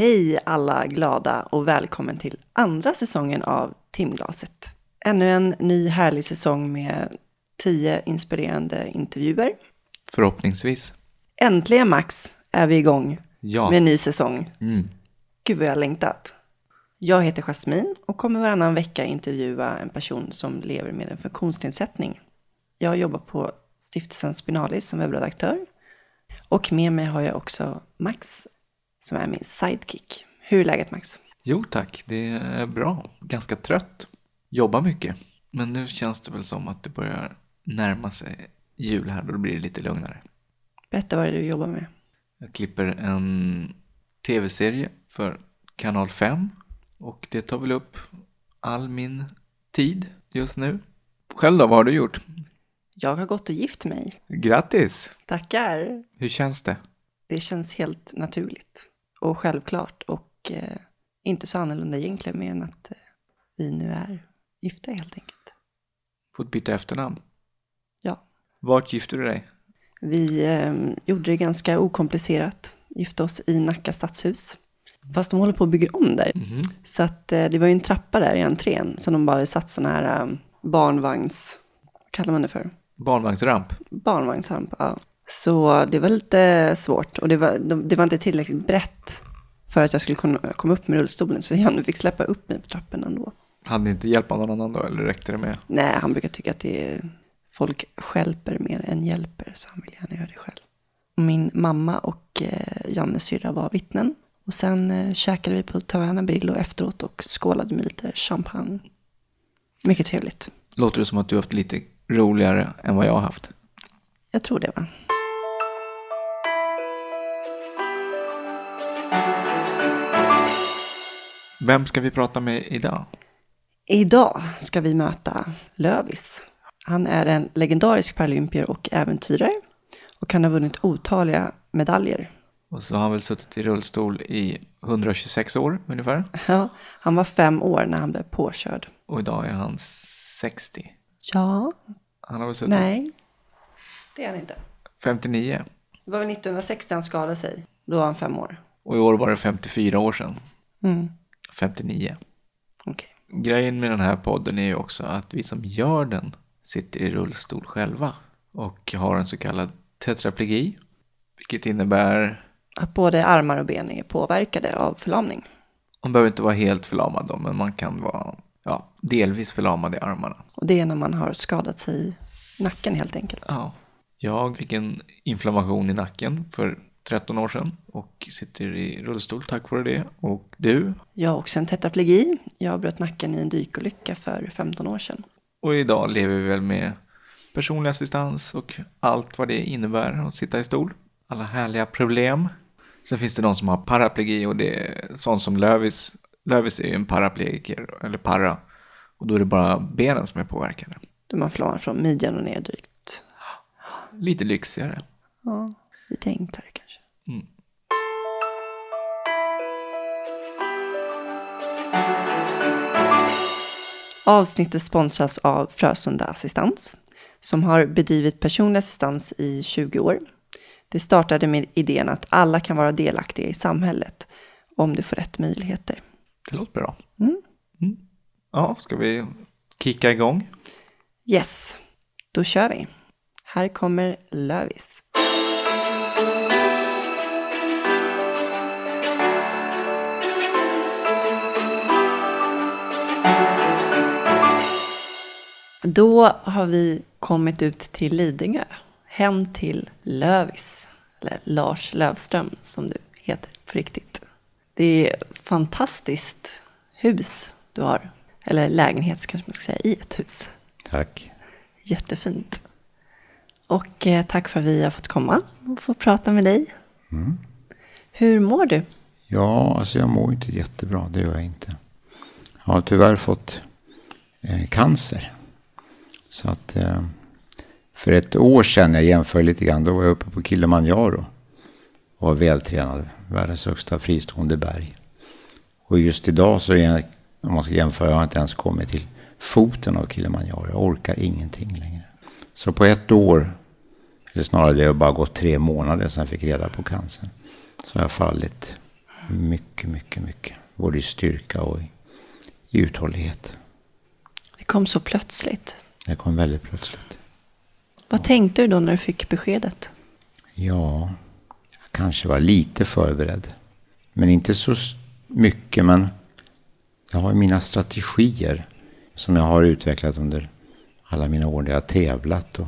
Hej alla glada och välkommen till andra säsongen av Timglaset. Ännu en ny härlig säsong med tio inspirerande intervjuer. Förhoppningsvis. Äntligen Max är vi igång Ja. med en ny säsong. Mm. Gud vad jag har längtat. Jag heter Jasmin och kommer varannan vecka intervjua en person som lever med en funktionsnedsättning. Jag jobbar på stiftelsen Spinalis som webbredaktör. Och med mig har jag också Max som är min sidekick. Hur är läget Max? Jo tack, det är bra. Ganska trött. Jobbar mycket. Men nu känns det väl som att det börjar närma sig jul här. Då blir det lite lugnare. Berätta vad det är du jobbar med. Jag klipper en tv-serie för kanal 5. Och det tar väl upp all min tid just nu. Själv då, vad har du gjort? Jag har gått och gift mig. Grattis! Tackar! Hur känns det? Det känns helt naturligt och självklart och eh, inte så annorlunda egentligen mer än att eh, vi nu är gifta helt enkelt. Fått byta efternamn? Ja. Vart gifte du dig? Vi eh, gjorde det ganska okomplicerat, gifte oss i Nacka stadshus. Fast de håller på att bygga om där. Mhm. Så att eh, det var ju en trappa där i entrén som de bara satt sådana här eh, barnvagns, vad kallar man det för? Barnvagnsramp? barnvagnsramp. Ja. Så det var lite svårt och det var, de- det var inte tillräckligt brett för att jag skulle kunna komma upp med rullstolen. Så Janne fick släppa upp mig på trappen ändå. Hade ni inte hjälp av någon annan då, eller räckte det med? Nej, han brukar tycka att det är, folk stjälper mer än hjälper, så han vill gärna göra det själv. Min mamma och eh, Jannes syrra var vittnen. Och sen eh, käkade vi på Taverna Brillo efteråt och skålade med lite champagne. Mycket trevligt. Låter det som att du har haft lite roligare än vad jag har haft? Jag tror det va? Vem ska vi prata med idag? Idag ska vi möta Lövis. Han är en legendarisk paralympier och äventyrare och han har vunnit otaliga medaljer. Och så har han väl suttit i rullstol i 126 år ungefär. Ja, han var fem år när han blev påkörd. Och idag är han 60. Ja, Han har väl suttit nej, det är han inte. 59. Det var väl 1960 han skadade sig. Då var han fem år. Och i år var det 54 år sedan. Mm, 59. okej. Grejen med den här podden är ju också att vi som gör den sitter i rullstol själva. Och har en så kallad tetraplegi. Vilket innebär, Att både armar och ben är påverkade av förlamning. man behöver inte vara helt förlamad då, men man kan vara ja, delvis förlamad i armarna. Och det är när man har skadat sig i nacken helt enkelt. Ja. Jag fick en inflammation i nacken för 13 år sedan och sitter i rullstol tack vare det. Och du? Jag har också en tetraplegi. Jag bröt nacken i en dykolycka för 15 år sedan. Och idag lever vi väl med personlig assistans och allt vad det innebär att sitta i stol. Alla härliga problem. Sen finns det de som har paraplegi och det är sånt som Lövis. Lövis är ju en paraplegiker, eller para. Och då är det bara benen som är påverkade. Man förlamar från midjan och ner drygt. Lite lyxigare. Ja, lite enklare Avsnittet sponsras av Frösunda Assistans som har bedrivit personlig assistans i 20 år. Det startade med idén att alla kan vara delaktiga i samhället om du får rätt möjligheter. Det låter bra. Mm. Mm. Ja, ska vi kicka igång? Yes, då kör vi. Här kommer Lövis. Då har vi kommit ut till Lidingö, hem till Lövis, eller Lars Lövström som du heter på riktigt. Det är ett fantastiskt hus du har, eller lägenhet kanske man ska säga, i ett hus. Tack. Jättefint. Och eh, tack för att vi har fått komma och få prata med dig. Hur mår du? Ja, alltså jag mår inte jättebra. Det gör jag inte. Jag har tyvärr fått eh, cancer. Så att eh, för ett år sedan, jag jämför lite grann, då var jag uppe på Kilimanjaro. Och var vältränad. Världens högsta fristående berg. Och just idag så är jag, om man ska jämföra, jag har inte ens kommit till foten av Kilimanjaro. Jag orkar ingenting längre. Så på ett år, eller snarare det har bara gått tre månader sedan jag fick reda på cancern. Så har jag fallit Mycket, mycket, mycket. Både i styrka och i, i uthållighet. Det kom så plötsligt. Det kom väldigt plötsligt. Vad tänkte du då när du fick beskedet? Ja, jag kanske var lite förberedd. Men inte så mycket. Men jag har mina strategier som jag har utvecklat under alla mina år där jag har tävlat. Och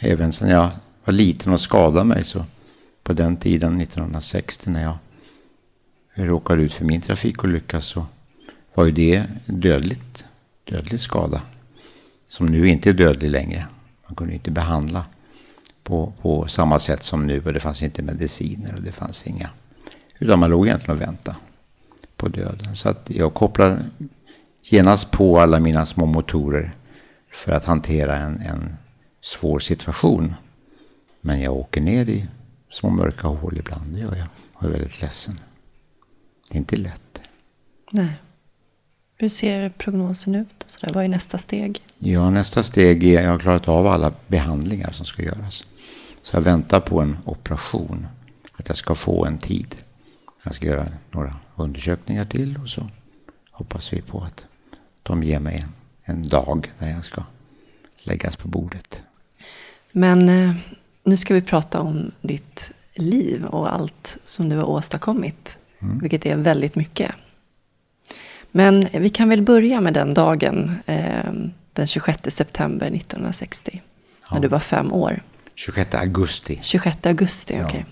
även sedan jag var liten och skadade mig så på den tiden 1960 när jag råkade ut för min trafikolycka så var ju det dödligt, dödlig skada. Som nu inte är dödlig längre. Man kunde inte behandla på, på samma sätt som nu och det fanns inte mediciner och det fanns inga. Utan man låg egentligen och väntade på döden. Så att jag kopplade genast på alla mina små motorer för att hantera en, en svår situation. Men jag åker ner i små mörka hål ibland, det gör jag. Och är väldigt ledsen. Det är inte lätt. Nej. Hur ser prognosen ut? Så där, vad är nästa steg? Ja, nästa steg är att jag har klarat av alla behandlingar som ska göras. Så jag väntar på en operation. Att jag ska få en tid. Jag ska göra några undersökningar till och så hoppas vi på att de ger mig en, en dag där jag ska läggas på bordet. Men eh, nu ska vi prata om ditt liv och allt som du har åstadkommit. Mm. Vilket är väldigt mycket. Men vi kan väl börja med den dagen, eh, den 26 september 1960. Ja. När du var fem år. 26 augusti. 26 augusti, ja. okej. Okay.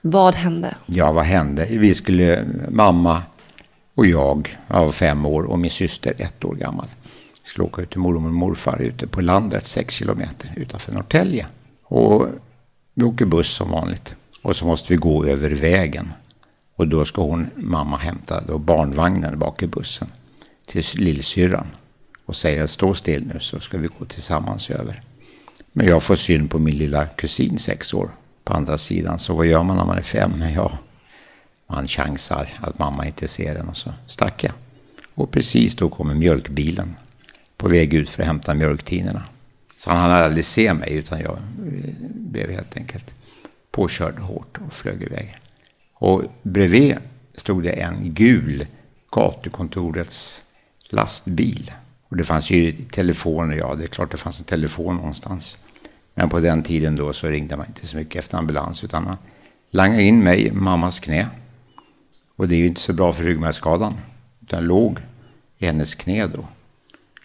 Vad hände? Ja, vad hände? Vi skulle, mamma och jag, jag var fem år och min syster ett år gammal. Vi skulle åka ut till mormor och morfar ute på landet, sex kilometer utanför Norrtälje. Och vi åker buss som vanligt. Och så måste vi gå över vägen. Och då ska hon, mamma hämta då barnvagnen bak i bussen till lillsyrran. Och säger att stå still nu så ska vi gå tillsammans över. Men jag får syn på min lilla kusin sex år på andra sidan. Så vad gör man när man är fem? Ja, man chansar att mamma inte ser den och så stack jag. Och precis då kommer mjölkbilen på väg ut för att hämta mjölktinerna. Så han hann aldrig se mig utan jag blev helt enkelt påkörd hårt och flög iväg. Och bredvid stod det en gul gatukontorets lastbil. Och det fanns ju telefoner, ja det är klart det fanns en telefon någonstans. Men på den tiden då så ringde man inte så mycket efter ambulans utan man langade in mig i mammas knä. Och det är ju inte så bra för ryggmärgsskadan. Utan låg i hennes knä då.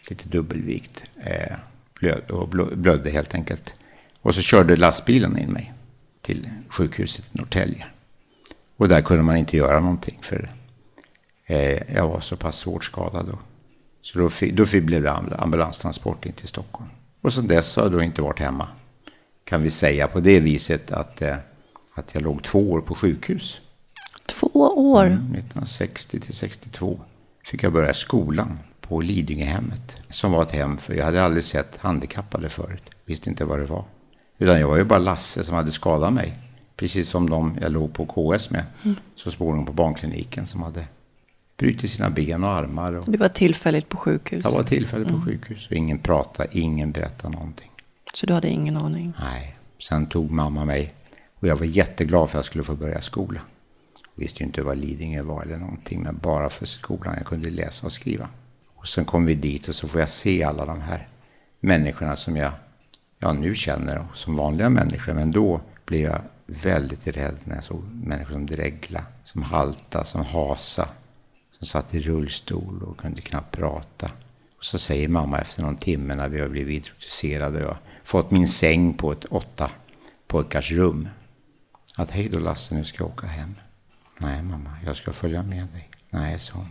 Lite dubbelvikt. Eh, blöd, och blödde helt enkelt. Och så körde lastbilen in mig till sjukhuset i Norrtälje. Och där kunde man inte göra någonting för eh, jag var så pass svårt skadad. Då. Så då, då blev det ambulanstransport in till Stockholm. Och sedan dess har jag då inte varit hemma. Kan vi säga på det viset att, eh, att jag låg två år på sjukhus. Två år? Mm, 1960 till 62 fick jag börja skolan på Lidingöhemmet. Som var ett hem för jag hade aldrig sett handikappade förut. Visste inte vad det var. Utan jag var ju bara Lasse som hade skadat mig. Precis som de jag låg på KS med. Mm. Så småningom på barnkliniken som hade brutit sina ben och armar. Och... Du var tillfälligt på sjukhus? Jag var tillfälligt mm. på sjukhus. Och ingen pratade, ingen berättade någonting. Så du hade ingen aning? Nej. Sen tog mamma mig. Och jag var jätteglad för att jag skulle få börja skola. Jag visste ju inte vad Lidingö var eller någonting. Men bara för skolan. Jag kunde läsa och skriva. Och sen kom vi dit och så får jag se alla de här människorna som jag ja, nu känner som vanliga människor. Men då blev jag väldigt rädd när jag såg människor som dregla, som halta, som hasa, som satt i rullstol och kunde knappt prata. Och så säger mamma efter någon timme när vi har blivit introducerade och fått min säng på ett åtta pojkars rum. Att hej då Lasse, nu ska jag åka hem. Nej mamma, jag ska följa med dig. Nej, sa hon.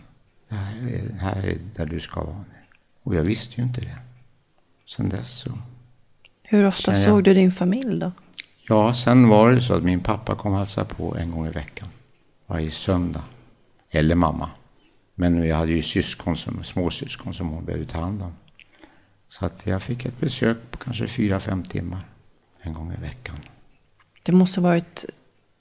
Det här är, här är där du ska vara nu. Och jag visste ju inte det. Sen dess så... Hur ofta såg jag... du din familj då? Ja, sen var det så att min pappa kom hälsa på en gång i veckan. Varje söndag. Eller mamma. Men vi hade ju syskon som, småsyskon som hon behövde ta hand om. Så att jag fick ett besök på kanske fyra, fem timmar. En gång i veckan. Det måste varit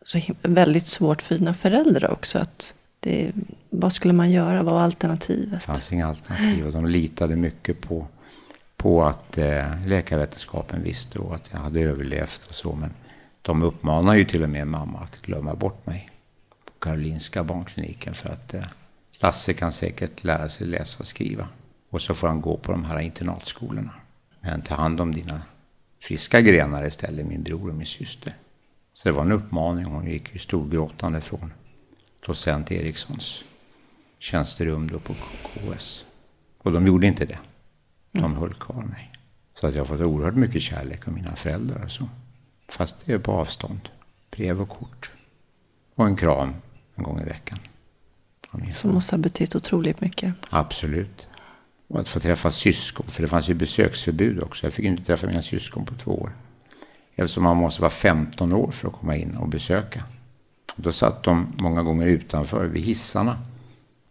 så väldigt svårt för dina föräldrar också. Att det, vad skulle man göra? Vad var alternativet? Det fanns inga alternativ. Och de litade mycket på på att eh, läkarvetenskapen visste då att jag hade överlevt och så. Men de uppmanar ju till och med mamma att glömma bort mig. på Karolinska barnkliniken för att eh, Lasse kan säkert lära sig läsa och skriva. Och så får han gå på de här internatskolorna. Men ta hand om dina friska grenar istället, min bror och min syster. Så det var en uppmaning. Hon gick ju storgråtande från docent Erikssons tjänsterum då på KS. Och de gjorde inte det. De höll kvar mig. Så att jag har fått oerhört mycket kärlek av mina föräldrar och så. Fast det är på avstånd. Brev och kort. Och en kram en gång i veckan. Som måste ha betytt otroligt mycket. Absolut. Och att få träffa syskon. För det fanns ju besöksförbud också. Jag fick inte träffa mina syskon på två år. Eftersom man måste vara 15 år för att komma in och besöka. Då satt de många gånger utanför vid hissarna.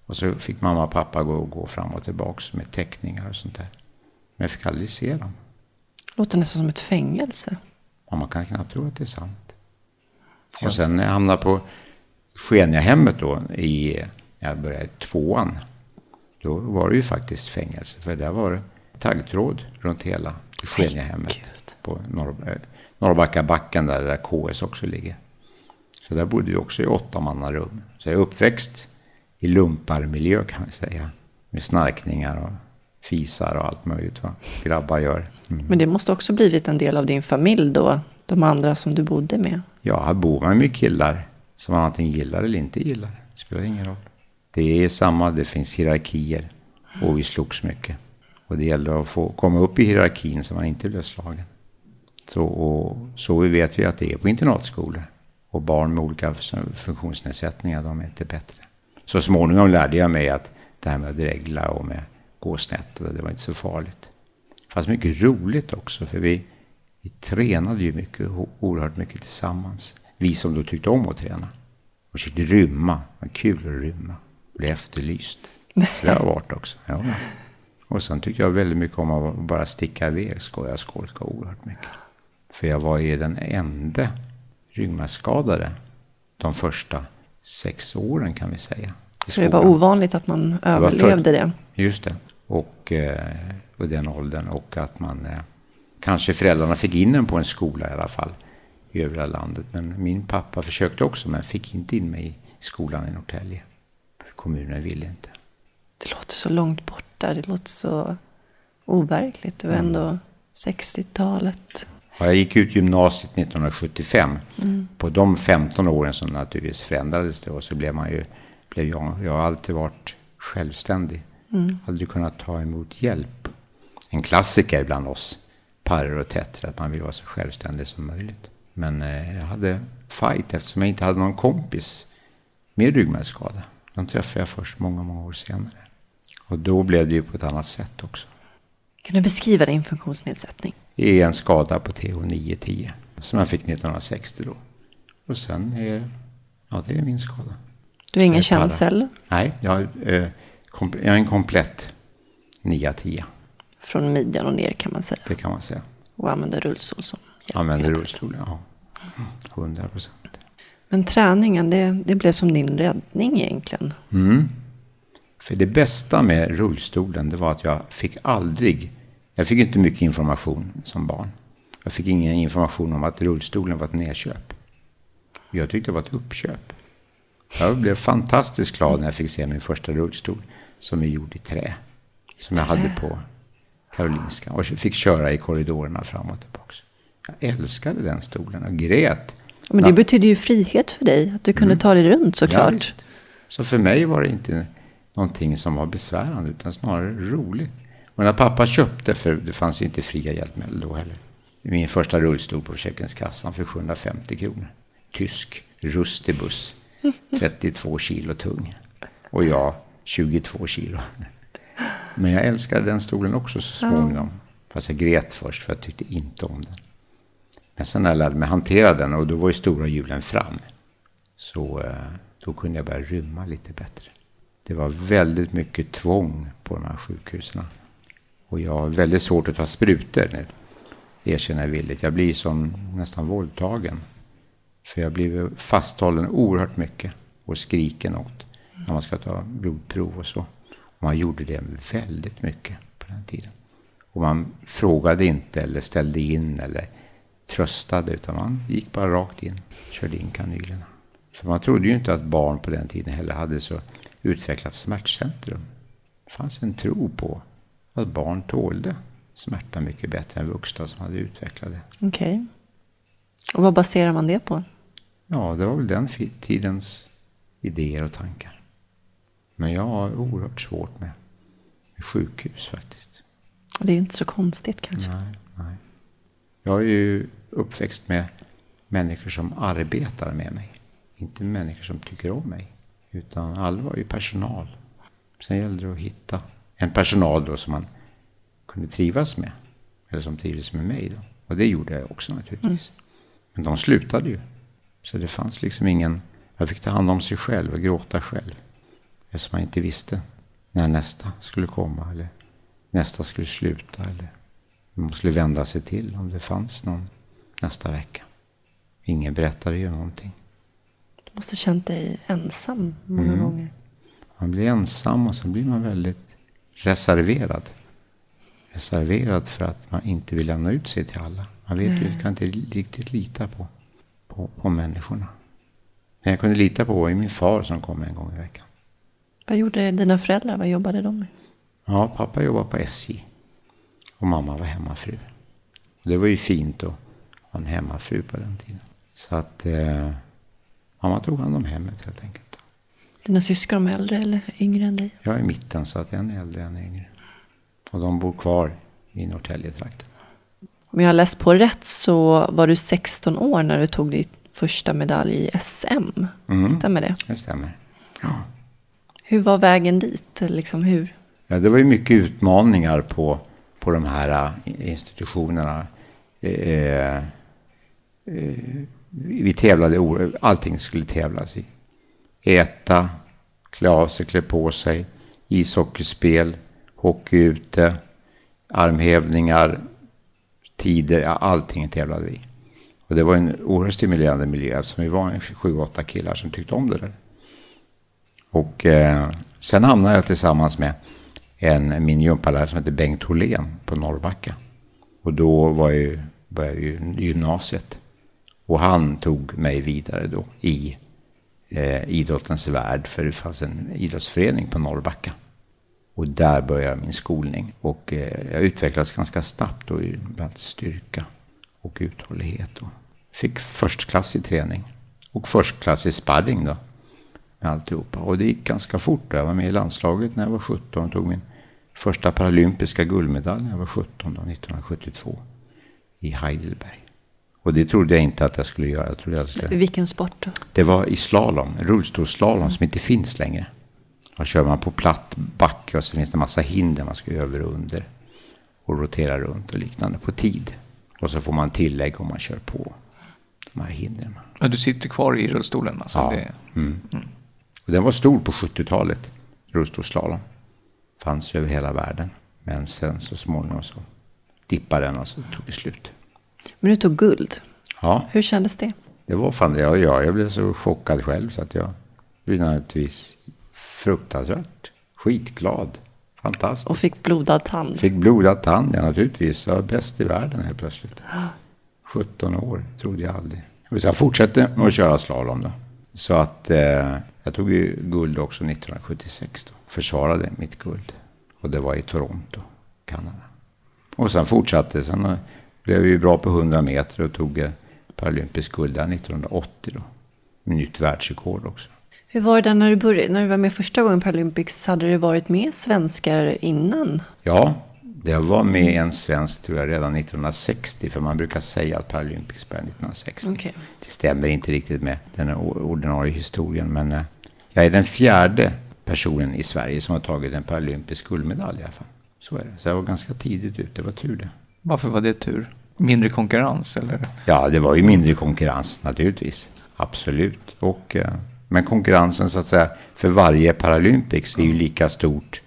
Och så fick mamma och pappa gå, gå fram och tillbaka med teckningar och sånt där. Men jag fick aldrig se dem. Låter nästan som ett fängelse. Ja, man kan knappt tro att det är sant. Och sen när jag hamnade på Skeniahemmet då, i, när jag började tvåan, då var det ju faktiskt fängelse. För där var det taggtråd runt hela Skeniahemmet. På Norr, eh, Norrbackabacken där, där KS också ligger. Så där bodde vi också i åttamannarum. Så jag är uppväxt i lumparmiljö kan vi säga. Med snarkningar och fisar och allt möjligt vad grabbar gör. Mm. Men det måste också blivit en del av din familj då? De andra som du bodde med? Ja, här bor man med killar som man antingen gillar eller inte gillar. Det spelar ingen roll. Det är samma, det finns hierarkier. Och vi slogs mycket. Och det gäller att få komma upp i hierarkin så man inte blir slagen. Så, och, så vet vi att det är på internatskolor. Och barn med olika funktionsnedsättningar, de är inte bättre. Så småningom lärde jag mig att det här med att dregla och med gå snett, det var inte så farligt. Det fanns mycket roligt också, för vi, vi tränade ju mycket, oerhört mycket tillsammans. Vi som då tyckte om att träna. Och försökte rymma. Det var kul att rymma. Bli efterlyst. Det har varit också. Ja. Och sen tyckte jag väldigt mycket om att bara sticka iväg, skoja, skolka oerhört mycket. För jag var ju den enda ryggmärgsskadade de första sex åren kan vi säga. Så det var ovanligt att man överlevde det? Just det. Och, eh, och den åldern. Och att man eh, kanske föräldrarna fick in en på en skola i alla fall. I övriga landet. Men min pappa försökte också men fick inte in mig i skolan i Norrtälje. Kommunen ville inte. Det låter så långt borta. Det låter så overkligt. Det var mm. ändå 60-talet. Ja, jag gick ut gymnasiet 1975. Mm. På de 15 åren som naturligtvis förändrades det och så blev man ju, blev jag, jag har alltid varit självständig. Mm. Aldrig kunnat ta emot hjälp. En klassiker bland oss, parrer och tätter, att man vill vara så självständig som möjligt. Men eh, jag hade fight eftersom jag inte hade någon kompis med ryggmärgsskada. De träffade jag först många, många år senare. Och då blev det ju på ett annat sätt också. Kan du beskriva din funktionsnedsättning? Det är en skada på TH910 som jag fick 1960 då. Och sen är, ja det är min skada. Du har ingen känsel? Nej, jag, eh, jag är en komplett 910. Från midjan och ner kan man säga? Det kan man säga. Och använder rullstol som hjälp? Använder rullstol, ja. 100 procent. Men träningen, det, det blev som din räddning egentligen? Mm. För det bästa med rullstolen, det var att jag fick aldrig jag fick inte mycket information som barn. Jag fick ingen information om att rullstolen var ett nedköp. Jag tyckte det var ett uppköp. Jag blev fantastiskt glad när jag fick se min första rullstol som är gjord i trä. Som jag hade på Karolinska och fick köra i korridorerna fram och tillbaka. Jag älskade den stolen och grät. Men det betydde ju frihet för dig, att du kunde mm. ta dig runt såklart. Ja, så för mig var det inte någonting som var besvärande utan snarare roligt. Och när pappa köpte, för det fanns inte fria hjälpmedel då heller, min första rullstol på Försäkringskassan för 750 kronor. Tysk rustibus, 32 kilo tung. Och jag 22 kilo. Men jag älskade den stolen också så småningom. Fast jag grät först för jag tyckte inte om den. Men sen när jag lärde mig hantera den och då var ju stora hjulen fram. Så eh, då kunde jag börja rymma lite bättre. Det var väldigt mycket tvång på de här sjukhusen. Och jag har väldigt svårt att ta sprutor nu. Erkänner jag villigt. Jag blir som nästan våldtagen. För jag blir fasthållen oerhört mycket. Och skriken åt. När man ska ta blodprov och så. Och man gjorde det väldigt mycket på den tiden. Och man frågade inte eller ställde in eller tröstade. Utan man gick bara rakt in. Körde in kanylerna. För man trodde ju inte att barn på den tiden heller hade så utvecklat smärtcentrum. Det fanns en tro på att barn tålde smärta mycket bättre än vuxna som hade utvecklat det. Okej. Och vad baserar man det på? Ja, det var väl den tidens idéer och tankar. Men jag har oerhört svårt med, med sjukhus faktiskt. Det är ju inte så konstigt kanske. Nej, nej. Jag är ju uppväxt med människor som arbetar med mig. Inte människor som tycker om mig. Utan alla var ju personal. Sen gällde det att hitta en personal då som man kunde trivas med. Eller som trivdes med mig då. Och det gjorde jag också naturligtvis. Men de slutade ju. Så det fanns liksom ingen... Jag fick ta hand om sig själv och gråta själv. Eftersom man inte visste när nästa skulle komma. Eller nästa skulle sluta. Eller man skulle vända sig till om det fanns någon nästa vecka. Ingen berättade ju någonting. Du måste ha känt dig ensam många gånger. Man blir ensam och så blir man väldigt reserverad. Reserverad för att man inte vill lämna ut sig till alla. Man vet ju, kan inte riktigt lita på, på, på människorna. Men jag kunde lita på min far som kom en gång i veckan. Vad gjorde dina föräldrar? Vad jobbade de med? Ja, pappa jobbade på SJ. Och mamma var hemmafru. Det var ju fint att ha en hemmafru på den tiden. Så att eh, mamma tog hand om hemmet helt enkelt. Dina syskon, är äldre eller yngre än dig? Jag är i mitten så att en är äldre, en är yngre. Och de bor kvar i Norrtäljetrakten. Om jag har läst på rätt så var du 16 år när du tog din första medalj i SM. Stämmer det? Det stämmer. Ja. Hur var vägen dit? Liksom hur? Ja, det var ju mycket utmaningar på, på de här äh, institutionerna. Eh, eh, vi tävlade, allting skulle tävlas i. Äta, klä av sig, klä på sig, ishockeyspel, hockey ute, armhävningar, tider, allting tävlade vi. Och det var en oerhört stimulerande miljö eftersom vi var en sju, åtta killar som tyckte om det där. Och eh, sen hamnade jag tillsammans med en min gympalärare som heter Bengt Holén på Norrbacka. Och då var jag ju, började jag ju gymnasiet. Och han tog mig vidare då i eh, idrottens värld. För det fanns en idrottsförening på Norrbacka. Och där började min skolning. Och eh, jag utvecklades ganska snabbt då i bland styrka och uthållighet. Och fick förstklassig träning. Och förstklassig sparring då alltihopa. Och det gick ganska fort. Jag var med i landslaget när jag var 17 och tog min första paralympiska guldmedalj när jag var 17 då, 1972 i Heidelberg. Och det trodde jag inte att jag skulle göra. Jag trodde jag skulle... Vilken sport då? Det var i slalom, rullstolsslalom som inte finns längre. Då kör man på platt backe och så finns det en massa hinder man ska över och under. Och rotera runt och liknande på tid. Och så får man tillägg om man kör på de här hindren. Ja, du sitter kvar i rullstolen alltså? Ja. Det, Och den var stor på 70-talet, rullstolsslalom. Fanns över hela världen. Men sen så småningom så dippade den och så tog det slut. Men du tog guld. Ja, Hur kändes det? det var fan jag gör. Jag blev så chockad själv så att jag blev naturligtvis fruktansvärt skitglad. Fantastiskt. Och fick blodad tand. Fick blodad tand, ja naturligtvis. Jag var bäst i världen helt plötsligt. 17 år, trodde jag aldrig. Så jag fortsatte att köra slalom då. Så att eh, jag tog ju guld också 1976 då. Försvarade mitt guld. Och det var i Toronto, Kanada. Och sen fortsatte, sen eh, blev ju bra på 100 meter och tog eh, paralympisk guld där 1980 då. Nytt världsrekord också. Hur var det när du, började, när du var med första gången i Paralympics? Hade det varit med svenskar innan? Ja, det var med en svensk tror jag redan 1960. För man brukar säga att Paralympics började 1960. Okej. Det stämmer inte riktigt med den ordinarie historien. Men eh, jag är den fjärde personen i Sverige som har tagit en paralympisk guldmedalj i alla fall. Så är det. Så jag var ganska tidigt ute. Det var tur det. varför var det tur? Mindre konkurrens eller? Ja, det var ju mindre konkurrens naturligtvis. Absolut. Och, eh, men konkurrensen så att säga för varje Paralympics är ju lika stort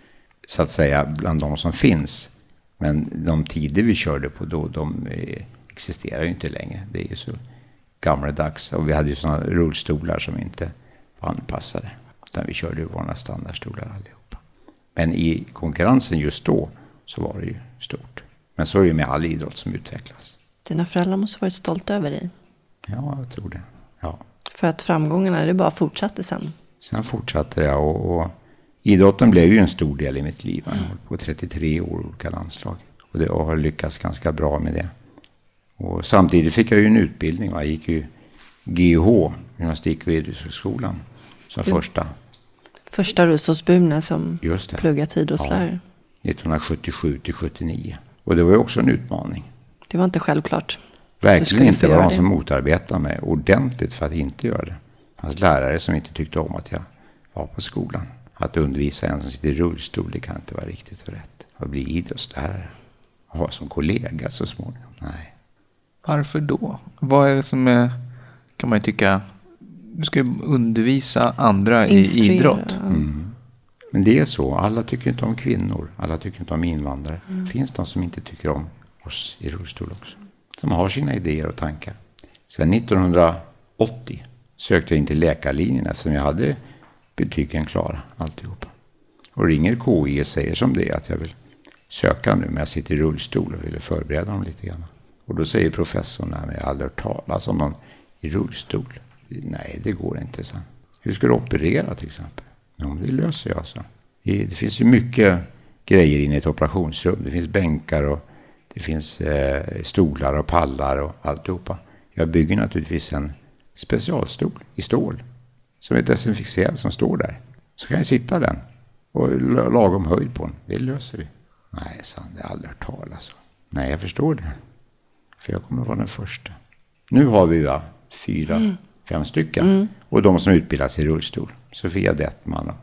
så att säga bland de som finns. Men de tider vi körde på då, de eh, existerar ju inte längre. Det är ju så gammaldags. Och vi hade ju sådana rullstolar som inte var anpassade. Utan vi körde ju våra standardstolar allihopa. Men i konkurrensen just då så var det ju stort. Men så är det ju med all idrott som utvecklas. Dina föräldrar måste ha varit stolta över dig. Ja, jag tror det. Ja. För att framgångarna, det bara fortsatte sen. Sen fortsatte det och, och idrotten blev ju en stor del i mitt liv. Jag har hållit på 33 år i olika landslag. Och, det, och har lyckats ganska bra med det. Och samtidigt fick jag ju en utbildning. Jag gick ju GH, Gymnastik och idrottshögskolan, som Mm. första. Första Rusåsbune som det. pluggat idrottslärare. 1977 till 79. Och det var ju också en utmaning. Det var inte självklart. Verkligen inte var göra de det. som motarbetade mig ordentligt för att inte göra det. Det fanns lärare som inte tyckte om att jag var på skolan. Att undervisa en som sitter i rullstol, det kan inte vara riktigt och rätt. Att bli idrottslärare och ha som kollega så småningom, nej. Varför då? Vad är det som är, kan man ju tycka, du ska ju undervisa andra i Instruera, idrott. ja. Men det är så, alla tycker inte om kvinnor, alla tycker inte om invandrare. Mm. Det finns de som inte tycker om oss i rullstol också. Som har sina idéer och tankar. Sen 1980 sökte jag in till läkarlinjen eftersom jag hade betygen klara alltihopa. Och ringer KI och säger som det är att jag vill söka nu men jag sitter i rullstol och ville förbereda dem lite grann. Och då säger professorn, nej men jag har aldrig hört talas om någon i rullstol. Nej, det går inte, så. Hur ska du operera till exempel? Ja, men det löser jag, så. Det finns ju mycket grejer inne i ett operationsrum. Det finns bänkar och det finns eh, stolar och pallar och alltihopa. Jag bygger naturligtvis en specialstol i stål som är desinficerad som står där. Så kan jag sitta den och lagom höjd på den. Det löser vi. Nej, sa han, det har aldrig hört talas om. Nej, jag förstår det. För jag kommer vara den första. Nu har vi va, fyra, fem stycken. Och de som utbildas i rullstol. Sofia Dettman och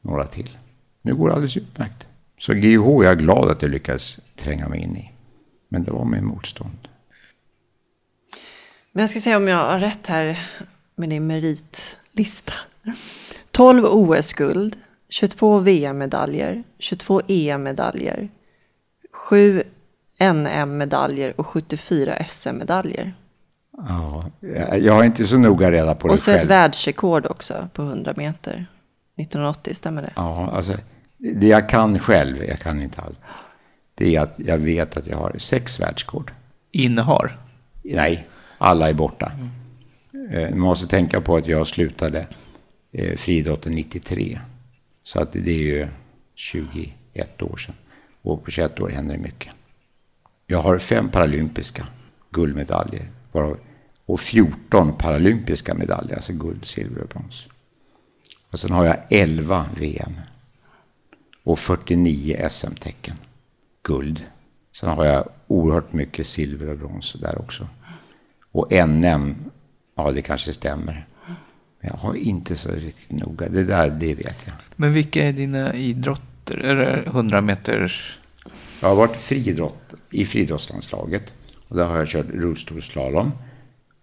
några till. Nu går det alldeles utmärkt. Så GH är jag glad att jag lyckades tränga mig in i. Men det var med motstånd. Men jag ska se om jag har rätt här med din meritlista. 12 OS-guld, 22 VM-medaljer, 22 EM-medaljer, 7 NM-medaljer och 74 SM-medaljer. Ja, jag har inte så noga reda på det Och så ett själv. världsrekord också på 100 meter. 1980, stämmer det? Ja, alltså, det jag kan själv, jag kan inte allt. Det är att jag vet att jag har sex världskort. Innehar. Nej, alla är borta. Eh, Eh, man måste tänka på att jag slutade eh, friidrotten 93. Så att det är ju 21 år sedan. Och på 21 år händer det mycket. Jag har fem paralympiska guldmedaljer. Varav, och 14 paralympiska medaljer, alltså guld, silver och brons. Och sen har jag 11 VM. Och 49 SM-tecken. Guld. Sen har jag oerhört mycket silver och brons där också. Och NM, ja det kanske stämmer. Jag har inte så riktigt noga. Det där, det vet jag. Men vilka är dina idrotter? Är det 100 meters? Jag har varit friidrott, i friidrottslandslaget. Och där har jag kört rullstolsslalom.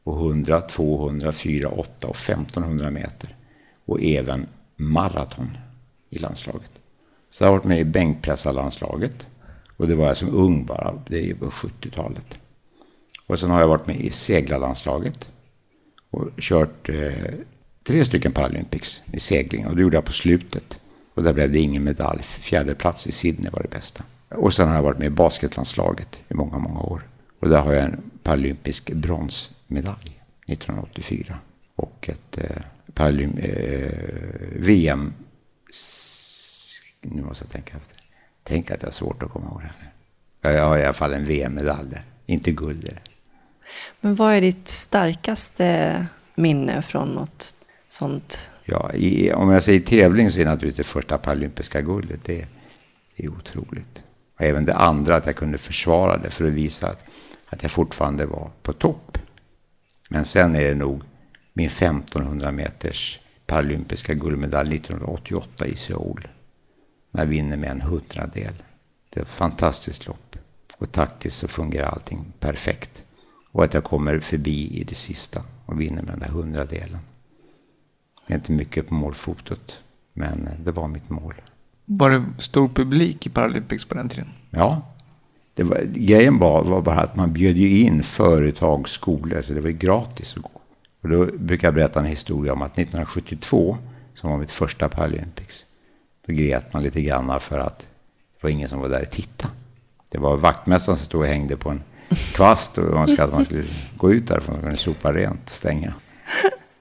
Och 100, 200, 4, 8 och 1500 meter. Och även maraton i landslaget. Så jag har varit med i bänkpressarlandslaget. Och det var jag som ung bara. Det är på 70-talet. Och sen har jag varit med i seglarlandslaget. Och kört eh, tre stycken Paralympics i segling. Och det gjorde jag på slutet. Och där blev det ingen medalj. Fjärde plats i Sydney var det bästa. Och sen har jag varit med i basketlandslaget i många, många år. Och där har jag en paralympisk bronsmedalj 1984. Och ett eh, paralym, eh, VM... Nu måste jag tänka efter. Tänk att jag har svårt att komma ihåg det. här. Jag har i alla fall en VM-medalj där. Inte guld. är det. Men vad är ditt starkaste minne från något sånt? Ja, i, om jag säger tävling så är det naturligtvis det första paralympiska guldet. Det, det är otroligt. Och även det andra, att jag kunde försvara det för att visa att, att jag fortfarande var på topp. Men sen är det nog min 1500 meters paralympiska guldmedalj 1988 i Seoul. När jag vinner med en hundradel. Det är ett fantastiskt lopp. Och taktiskt så fungerar allting perfekt. Och att jag kommer förbi i det sista och vinner med den där hundradelen. Det är inte mycket på målfotot, men det var mitt mål. Var det stor publik i Paralympics på den tiden? Ja, det var, grejen var, var bara att man bjöd ju in företag, skolor, så det var gratis att gå. Och då brukar jag berätta en historia om att 1972, som var mitt första Paralympics, då grät man lite grann för att det var ingen som var där och tittade. Det var vaktmästaren som stod och hängde på en kvast och önskade att man skulle gå ut därifrån och sopa rent och stänga.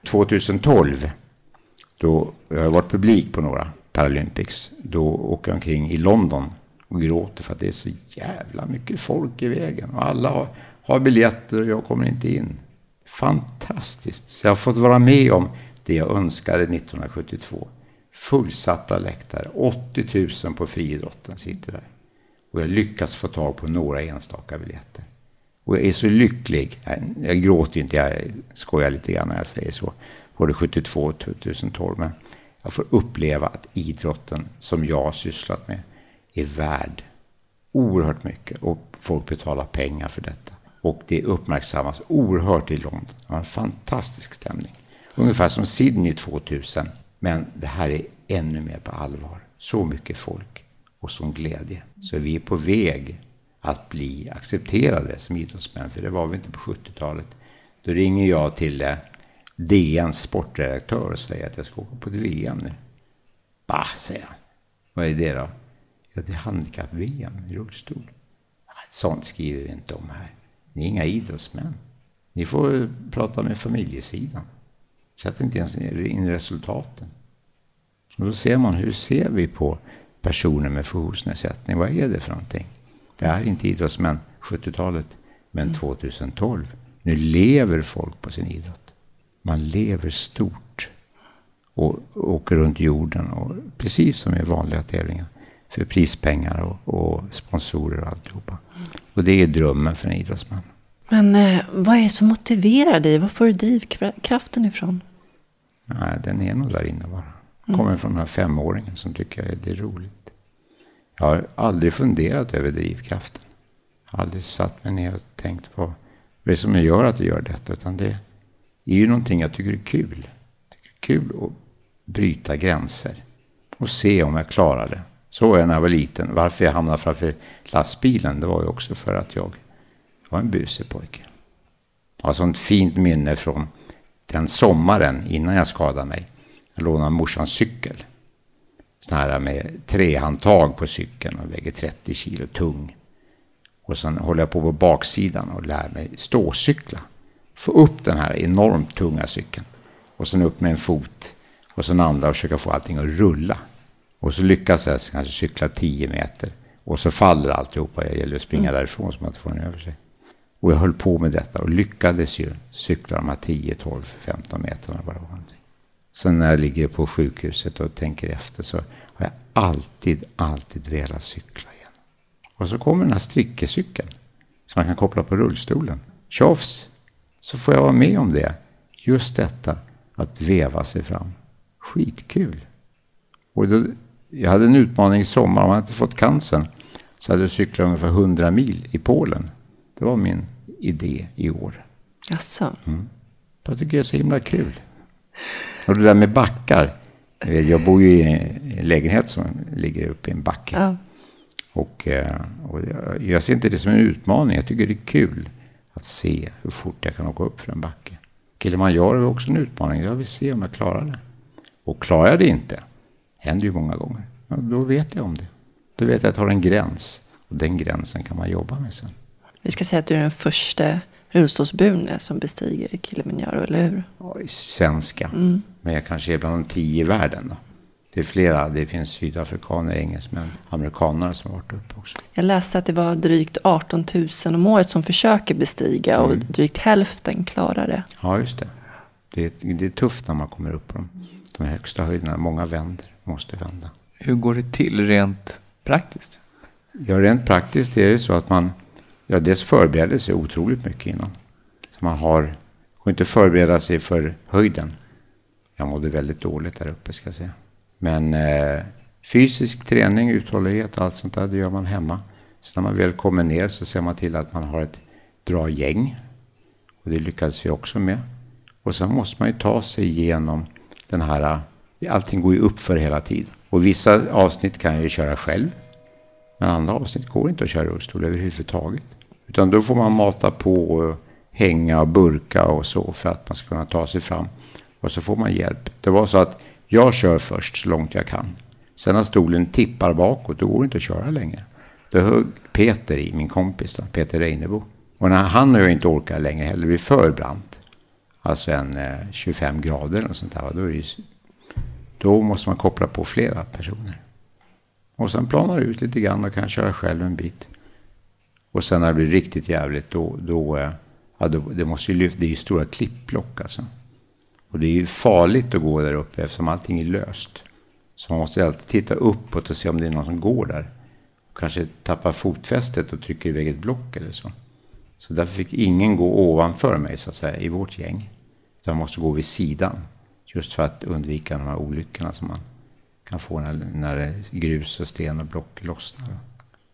2012, då jag har varit publik på några Paralympics, då åker jag omkring i London och gråter för att det är så jävla mycket folk i vägen. Och alla har, har biljetter och jag kommer inte in. Fantastiskt. Så jag har fått vara med om det jag önskade 1972. Fullsatta läktare. 80 000 på friidrotten sitter där. Och jag lyckas få tag på några enstaka biljetter. Och jag är så lycklig. Jag gråter inte, jag skojar lite grann när jag säger så. Både 72 och 2012. Men jag får uppleva att idrotten som jag har sysslat med är värd oerhört mycket. Och folk betalar pengar för detta. Och det uppmärksammas oerhört i London. Det var en fantastisk stämning. Ungefär som Sydney 2000. Men det här är ännu mer på allvar. Så mycket folk och sån glädje. Så vi är på väg att bli accepterade som idrottsmän. För det var vi inte på 70-talet. Då ringer jag till eh, DNs sportredaktör och säger att jag ska åka på ett VM nu. Bah, säger han. Vad är det då? Ja, det är handikapp-VM i rullstol. Sånt skriver vi inte om här. Ni är inga idrottsmän. Ni får prata med familjesidan. Sätt inte ens in resultaten. Och då ser man hur ser vi på personer med funktionsnedsättning. Vad är det för någonting? Det är inte idrottsmän 70-talet, men 2012. Mm. Nu lever folk på sin idrott. Man lever stort och åker runt jorden, och, precis som i vanliga tävlingar, för prispengar och, och sponsorer och alltihopa. Och det är drömmen för en idrottsman. Men eh, vad är det som motiverar dig? Var får du drivkraften ifrån? Nej, den är nog där inne bara. Kommer mm. från den här femåringen som tycker att det är roligt. Jag har aldrig funderat över drivkraften. Jag har aldrig satt mig ner och tänkt på vad det är som gör att jag gör detta. Utan det är ju någonting jag tycker är kul. Tycker det är kul att bryta gränser. Och se om jag klarar det. Så var jag när jag var liten. Varför jag hamnade framför lastbilen, det var ju också för att jag var en busig pojke. Jag har sånt fint minne från den sommaren innan jag skadade mig. Jag lånade morsans cykel. Sån här med trehandtag på cykeln och väger 30 kilo tung. Och sen håller jag på på baksidan och lär mig ståcykla. Få upp den här enormt tunga cykeln. Och sen upp med en fot. Och sen andra och försöka få allting att rulla. Och så lyckas jag kanske cykla 10 meter. Och så faller alltihopa. Jag gäller att springa mm. därifrån så man inte får den över sig. Och jag höll på med detta och lyckades ju cykla de här 10, 12, 15 meterna. Bara Sen när jag ligger på sjukhuset och tänker efter så har jag alltid, alltid velat cykla igen. Och så kommer den här strickecykeln som man kan koppla på rullstolen. Tjofs! Så får jag vara med om det. Just detta att veva sig fram. Skitkul! Och då, jag hade en utmaning i sommar. Om jag inte fått cancern så hade jag cyklat ungefär 100 mil i Polen. Det var min idé i år. Jaså? Mm. Jag tycker det är så himla kul. Och det där med backar. Jag bor ju i en lägenhet som ligger uppe i en backe. Ja. Och, eh, och jag, jag ser inte det som en utmaning. Jag tycker det är kul att se hur fort jag kan åka upp för en backe. Kilimanjaro är också en utmaning. Jag vill se om jag klarar det. Och klarar jag det inte, händer ju många gånger, ja, då vet jag om det. Då vet jag att jag har en gräns. Och den gränsen kan man jobba med sen. Vi ska säga att du är den första rullstolsburne som bestiger Kilimanjaro, eller hur? Ja, svenska. Mm. Men jag kanske är bland de tio i världen. Då. Det är flera. Det finns sydafrikaner, engelsmän, amerikaner som har varit uppe också. Jag läste att det var drygt 18 000 om året som försöker bestiga mm. och drygt hälften klarar det. Ja, just det. Det är, det är tufft när man kommer upp på de, de högsta höjderna. Många vänder, måste vända. Hur går det till rent praktiskt? Ja, rent praktiskt är det så att man Ja, dels förbereder sig otroligt mycket innan. Så man har, och inte förbereda sig för höjden. Jag mådde väldigt dåligt där uppe ska jag säga. Men eh, fysisk träning, uthållighet och allt sånt där, det gör man hemma. Så när man väl kommer ner så ser man till att man har ett bra gäng. Och det lyckades vi också med. Och sen måste man ju ta sig igenom den här, eh, allting går ju upp för hela tiden. Och vissa avsnitt kan jag ju köra själv. Men andra avsnitt går inte att köra rullstol överhuvudtaget. Utan då får man mata på hänga och burka och så för att man ska kunna ta sig fram. Och så får man hjälp. Det var så att jag kör först så långt jag kan. Sen när stolen tippar bakåt, då går det inte att köra längre. Då högg Peter i, min kompis, då, Peter Reinebo. Och när han och jag inte orkar längre heller, det blir för brant. alltså en eh, 25 grader eller sånt där, då, är det ju, då måste man koppla på flera personer. Och sen planar ut lite grann och kan köra själv en bit. Och sen när det blir riktigt jävligt då, då, eh, ja, då det måste ju lyfta, det är ju stora klippblock alltså. Och det är ju farligt att gå där uppe eftersom allting är löst. Så man måste alltid titta uppåt och se om det är någon som går där. Och kanske tappar fotfästet och trycker iväg ett block eller så. Så därför fick ingen gå ovanför mig så att säga i vårt gäng. Utan man måste gå vid sidan. Just för att undvika de här olyckorna som man kan få när, när grus och sten och block lossnar.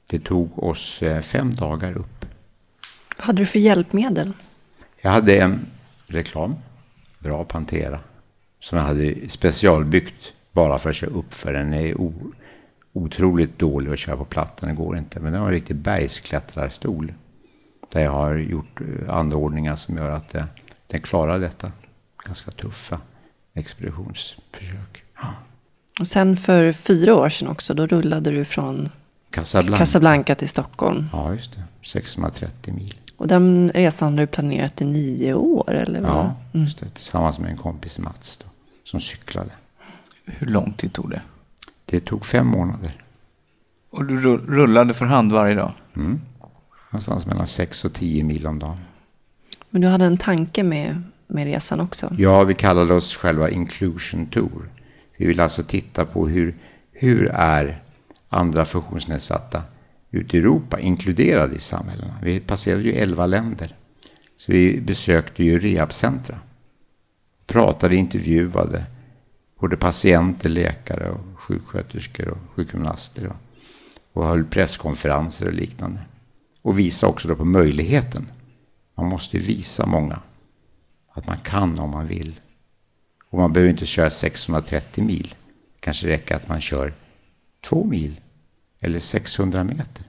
Det tog oss eh, fem dagar upp. Vad hade du för hjälpmedel? Jag hade en reklam, bra Pantera, som jag hade specialbyggt bara för att köra upp för. Den är otroligt dålig att köra på plattan, det går inte. Men den var en riktig bergsklättrarstol. Där jag har gjort eh, anordningar som gör att eh, den klarar detta. Ganska tuffa expeditionsförsök. Ja. Och sen för fyra år sedan också, då rullade du från Casablanca. Casablanca till Stockholm. Ja, just det. 630 mil. Och den resan har du planerat i nio år, eller? vad? Ja, just det. Tillsammans med en kompis Mats då, som cyklade. Hur lång tid tog det? Det tog fem månader. Och du ru- rullade för hand varje dag? Mm. Någonstans mellan 6 och 10 mil om dagen. Men du hade en tanke med, med resan också? Ja, vi kallade oss själva Inclusion Tour. Vi vill alltså titta på hur, hur är andra funktionsnedsatta ute i Europa inkluderade i samhällena. Vi passerade ju 11 länder. Så vi besökte ju rehabcentra. Pratade, intervjuade både patienter, läkare, och sjuksköterskor och sjukgymnaster. Och, och höll presskonferenser och liknande. Och visa också då på möjligheten. Man måste ju visa många att man kan om man vill. Och man behöver inte köra 630 mil. Det kanske räcker att man kör två mil eller 600 meter.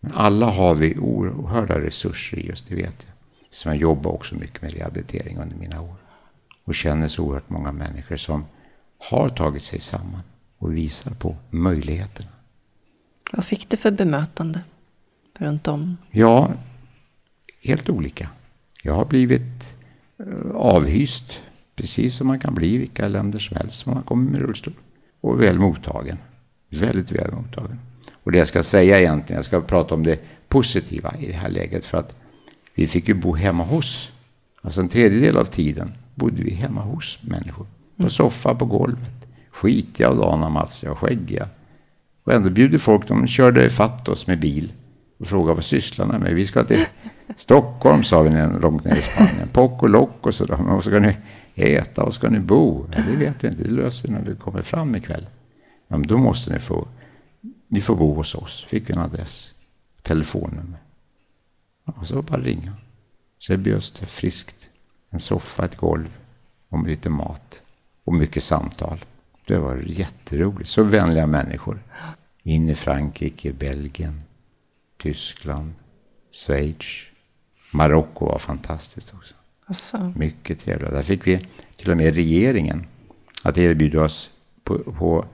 Men alla har vi oerhörda resurser i oss, det vet jag. Så jag jobbar också mycket med rehabilitering under mina år. Och känner så oerhört många människor som har tagit sig samman och visar på möjligheterna. Vad fick du för bemötande runt om? Ja, helt olika. Jag har blivit eh, avhyst, precis som man kan bli i vilka länder som helst om man kommer med rullstol. Och väl mottagen. Väldigt väl mottagen. Och det jag ska säga egentligen, jag ska prata om det positiva i det här läget. För att vi fick ju bo hemma hos. Alltså en tredjedel av tiden bodde vi hemma hos människor. På soffa, på golvet. Skitiga och dana matsiga och skäggiga. Och ändå bjuder folk, de körde fatt oss med bil. Och frågade vad sysslar ni med? Vi ska till Stockholm, sa vi långt ner i Spanien. Pock och lock och sådär. Men vad ska ni äta? Vad ska ni bo? Ja, det vet vi inte. Det löser vi när vi kommer fram ikväll. Ja, men då måste ni få, ni får bo hos oss. Fick en adress. Telefonnummer. Och så bara ringa. Så det bjöds det friskt. En soffa, ett golv och lite mat. Och mycket samtal. Det var jätteroligt. Så vänliga människor. In i Frankrike, Belgien, Tyskland, Schweiz. Marocko var fantastiskt också. Alltså, Mycket trevligt. Där fick vi till och med regeringen att erbjuda oss på, på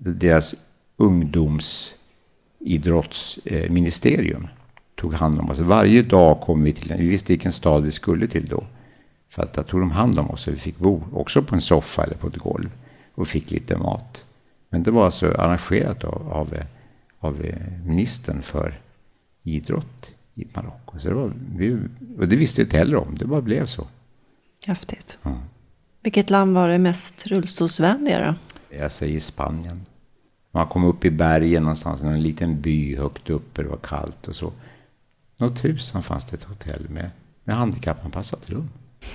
deras ungdomsidrottsministerium. Tog hand om oss. Varje dag kom vi till, vi visste vilken stad vi skulle till då. För att där tog de hand om oss och vi fick bo också på en soffa eller på ett golv. Och fick lite mat. Men det var alltså arrangerat av, av, av eh, ministern för idrott i Marocko. Så det, var, vi, och det visste vi inte heller om, det bara blev så. häftigt. Ja. Vilket land var det mest rullstolsvänliga då? Jag säger Spanien. Man kom upp i bergen någonstans, i en liten by högt uppe, det var kallt och så. Något tusan fanns det ett hotell med, med handikappanpassat rum.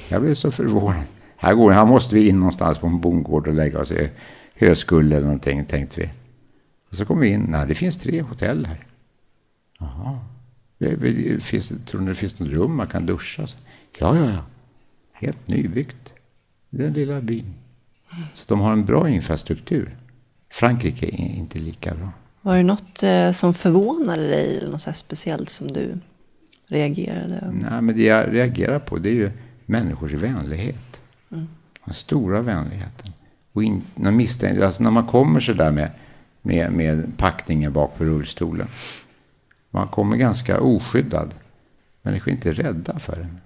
Jag blev så förvånad. Här, går, här måste vi in någonstans på en bondgård och lägga oss i höskulle eller någonting, tänkte vi. Och så kom vi in, nej det finns tre hotell här. Jaha. Finns, tror ni det finns något rum man kan duscha? Ja, ja, ja. Helt nybyggt. I den lilla byn. Så de har en bra infrastruktur. Frankrike är inte lika bra. Var det något eh, som förvånade dig eller något speciellt som du reagerade? Nej, men det jag reagerar på det är ju människors vänlighet. Den stora vänligheten. Och in, när, misstänk, alltså när man kommer så där med, med, med packningen bak på rullstolen. Man kommer ganska oskyddad. Människor är inte rädda för en.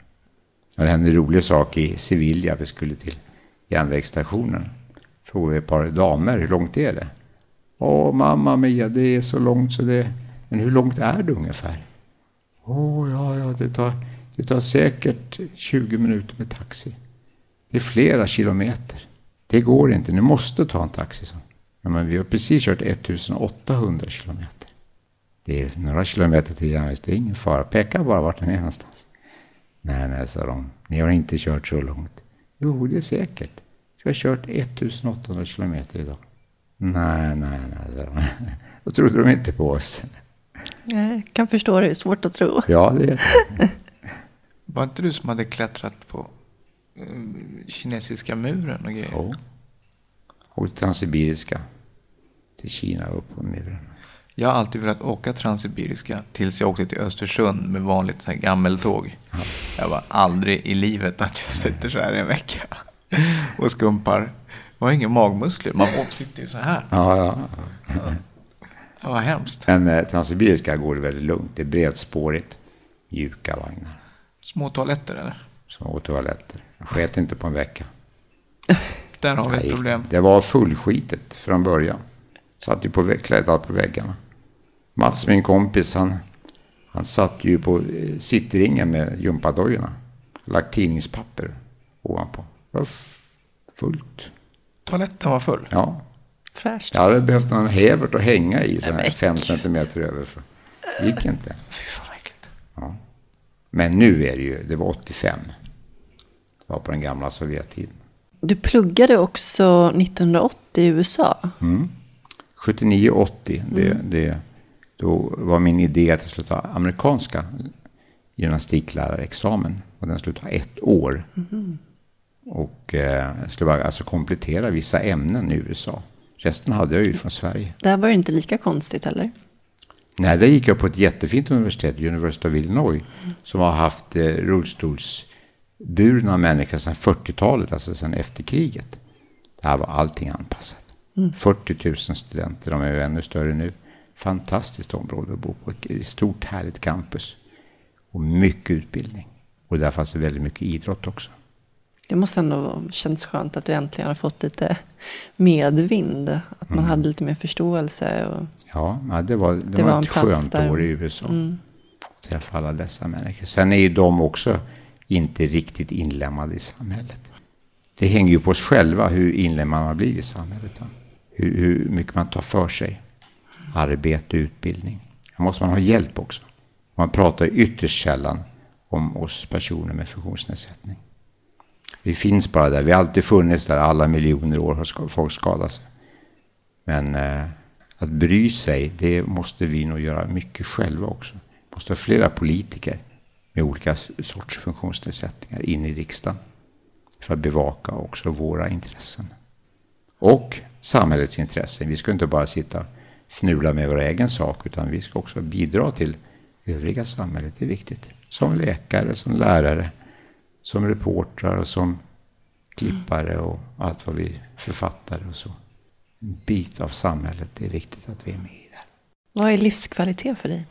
Det hände en rolig sak i Sevilla. Vi skulle till järnvägsstationen. Frågade ett par damer hur långt är det? Åh, mamma mia, det är så långt så det... Men hur långt är det ungefär? Åh, ja, ja, det tar, det tar säkert 20 minuter med taxi. Det är flera kilometer. Det går inte, ni måste ta en taxi. Så. Ja, men vi har precis kört 1800 kilometer. Det är några kilometer till järnväg, det är ingen fara. Peka bara vart den är någonstans. Nej, nej, sa de. Ni har inte kört så långt. Jo, det är säkert. Vi har kört 1800 kilometer idag. Nej, nej, nej. Då trodde de inte på oss. Jag kan förstå det, det är svårt att tro. Ja, det är det. Var inte du som hade klättrat på eh, kinesiska muren och grejer? Jo. Och transsibiriska till Kina upp på muren. Jag har alltid velat åka Transsibiriska tills jag åkte till Östersund med vanligt så här gammeltåg. Jag var aldrig i livet att jag sitter så här en vecka och skumpar. Jag har inga magmuskler, man sitter ju så här. Ja, ja. Det var hemskt. Men eh, transsibiriska går det väldigt lugnt. Det är bredspårigt, mjuka vagnar. Små toaletter eller? Små toaletter. Jag sket inte på en vecka. Där har vi ett problem. Det var fullskitet från början. Satt ju på, vä- klädd på väggarna. Mats, min kompis, han, han satt ju på eh, sittringen med gympadojorna. Lagt tidningspapper ovanpå. Var fullt. Toaletten var full. Ja. Fräscht. Jag hade behövt någon hävert att hänga i så här fem centimeter över. Det gick inte. Fy fan vad äckligt. Men nu är det ju, det var 85. Det var på den gamla Sovjettiden. Du pluggade också 1980 i USA. 79-80, det, det, då var min idé att jag skulle ta amerikanska gymnastiklärarexamen. Och den skulle ta ett år. Och eh, skulle bara, alltså komplettera vissa ämnen i USA. Resten hade jag ju från Sverige. Där var det inte lika konstigt heller. Nej, där gick jag på ett jättefint universitet, University of Illinois, som har haft eh, rullstolsburna människor sedan 40-talet, alltså sedan efter kriget. Där var allting anpassat. 40 000 studenter, de är ju ännu större nu. Fantastiskt område att bo på, ett stort härligt campus. Och mycket utbildning. Och där fanns det väldigt mycket idrott också. Det måste ändå känns skönt att du äntligen har fått lite medvind. Att man hade lite mer förståelse. Och, Ja, det var, det Det var, var ett skönt där. år i USA. Att träffa alla dessa människor. Sen är ju de också inte riktigt inlemmade i samhället. Det hänger ju på oss själva hur inlemmad man blir i samhället. Hur, hur mycket man tar för sig. Arbete, utbildning. Här måste man ha hjälp också. Man pratar ytterst sällan om oss personer med funktionsnedsättning. Vi finns bara där. Vi har alltid funnits där. Alla miljoner år har folk skadat sig. Men eh, att bry sig, det måste vi nog göra mycket själva också. Vi måste ha flera politiker med olika sorts funktionsnedsättningar in i riksdagen. För att bevaka också våra intressen. Och samhällets intressen. Vi ska inte bara sitta och fnula med vår egen sak, utan vi ska också bidra till övriga samhället. Det är viktigt. Som läkare, som lärare, som reportrar och som klippare och allt vad vi författare och så. En bit av samhället, det är viktigt att vi är med i det. vad är livskvalitet för dig?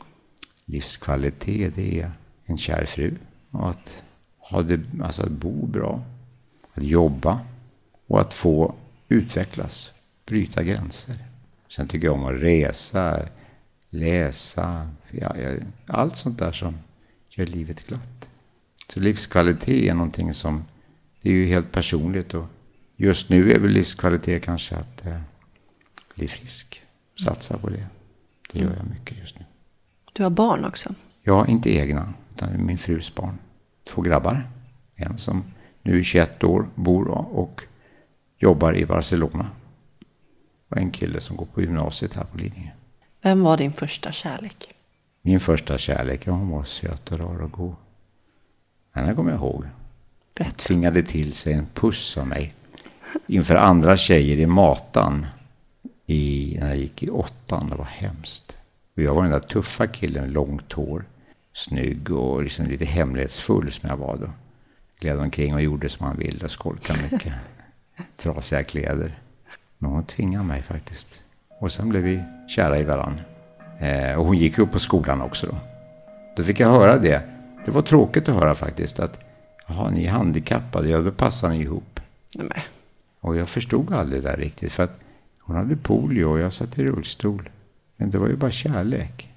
Livskvalitet, det är en kär fru och att, ha det, alltså att bo bra, att jobba och att få utvecklas, bryta gränser. Sen tycker jag om att resa, läsa, allt sånt där som gör livet glatt. Så livskvalitet är någonting som, det är ju helt personligt och just nu är väl livskvalitet kanske att eh, bli frisk, satsa på det. Det gör jag mycket just nu. Du har barn också. Ja, inte egna, utan min frus barn. Två grabbar. En som nu är 21 år, bor och jobbar i Barcelona. Och en kille som går på gymnasiet här på Lidingö. Vem var din första kärlek? Min första kärlek, ja, hon var söt och rar och god. Henne kommer jag ihåg. Berätta. Tvingade till sig en puss av mig. Inför andra tjejer i matan. I, när jag gick i åttan. Det var hemskt. Och jag var den där tuffa killen, långt hår. Snygg och liksom lite hemlighetsfull som jag var då. Gled omkring och gjorde som han ville och skolkade mycket. Trasiga kläder. Men hon tvingade mig faktiskt. Och sen blev vi kära i varandra. Eh, och hon gick upp på skolan också då. Då fick jag höra det. Det var tråkigt att höra faktiskt att Jaha, ni är handikappade, ja då passar ni ihop. Nej. Och jag förstod aldrig det där riktigt. För att hon hade polio och jag satt i rullstol. Men det var ju bara kärlek.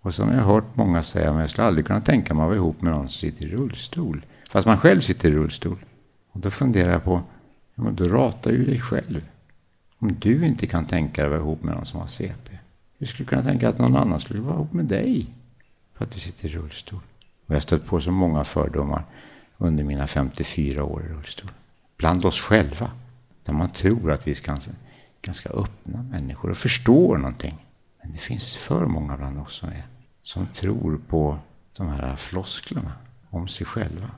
Och så har jag hört många säga, men jag skulle aldrig kunna tänka mig att vara ihop med någon som sitter i rullstol. Fast man själv sitter i rullstol. Och då funderar jag på, ja, men då ratar ju dig själv. Om du inte kan tänka dig att vara ihop med någon som har CP. Hur skulle du kunna tänka att någon annan skulle vara ihop med dig? För att du sitter i rullstol. Och jag har stött på så många fördomar under mina 54 år i rullstol. Bland oss själva. Där man tror att vi är ganska, ganska öppna människor och förstår någonting. Men det finns för många bland oss som, är, som tror på de här flosklerna om sig själva.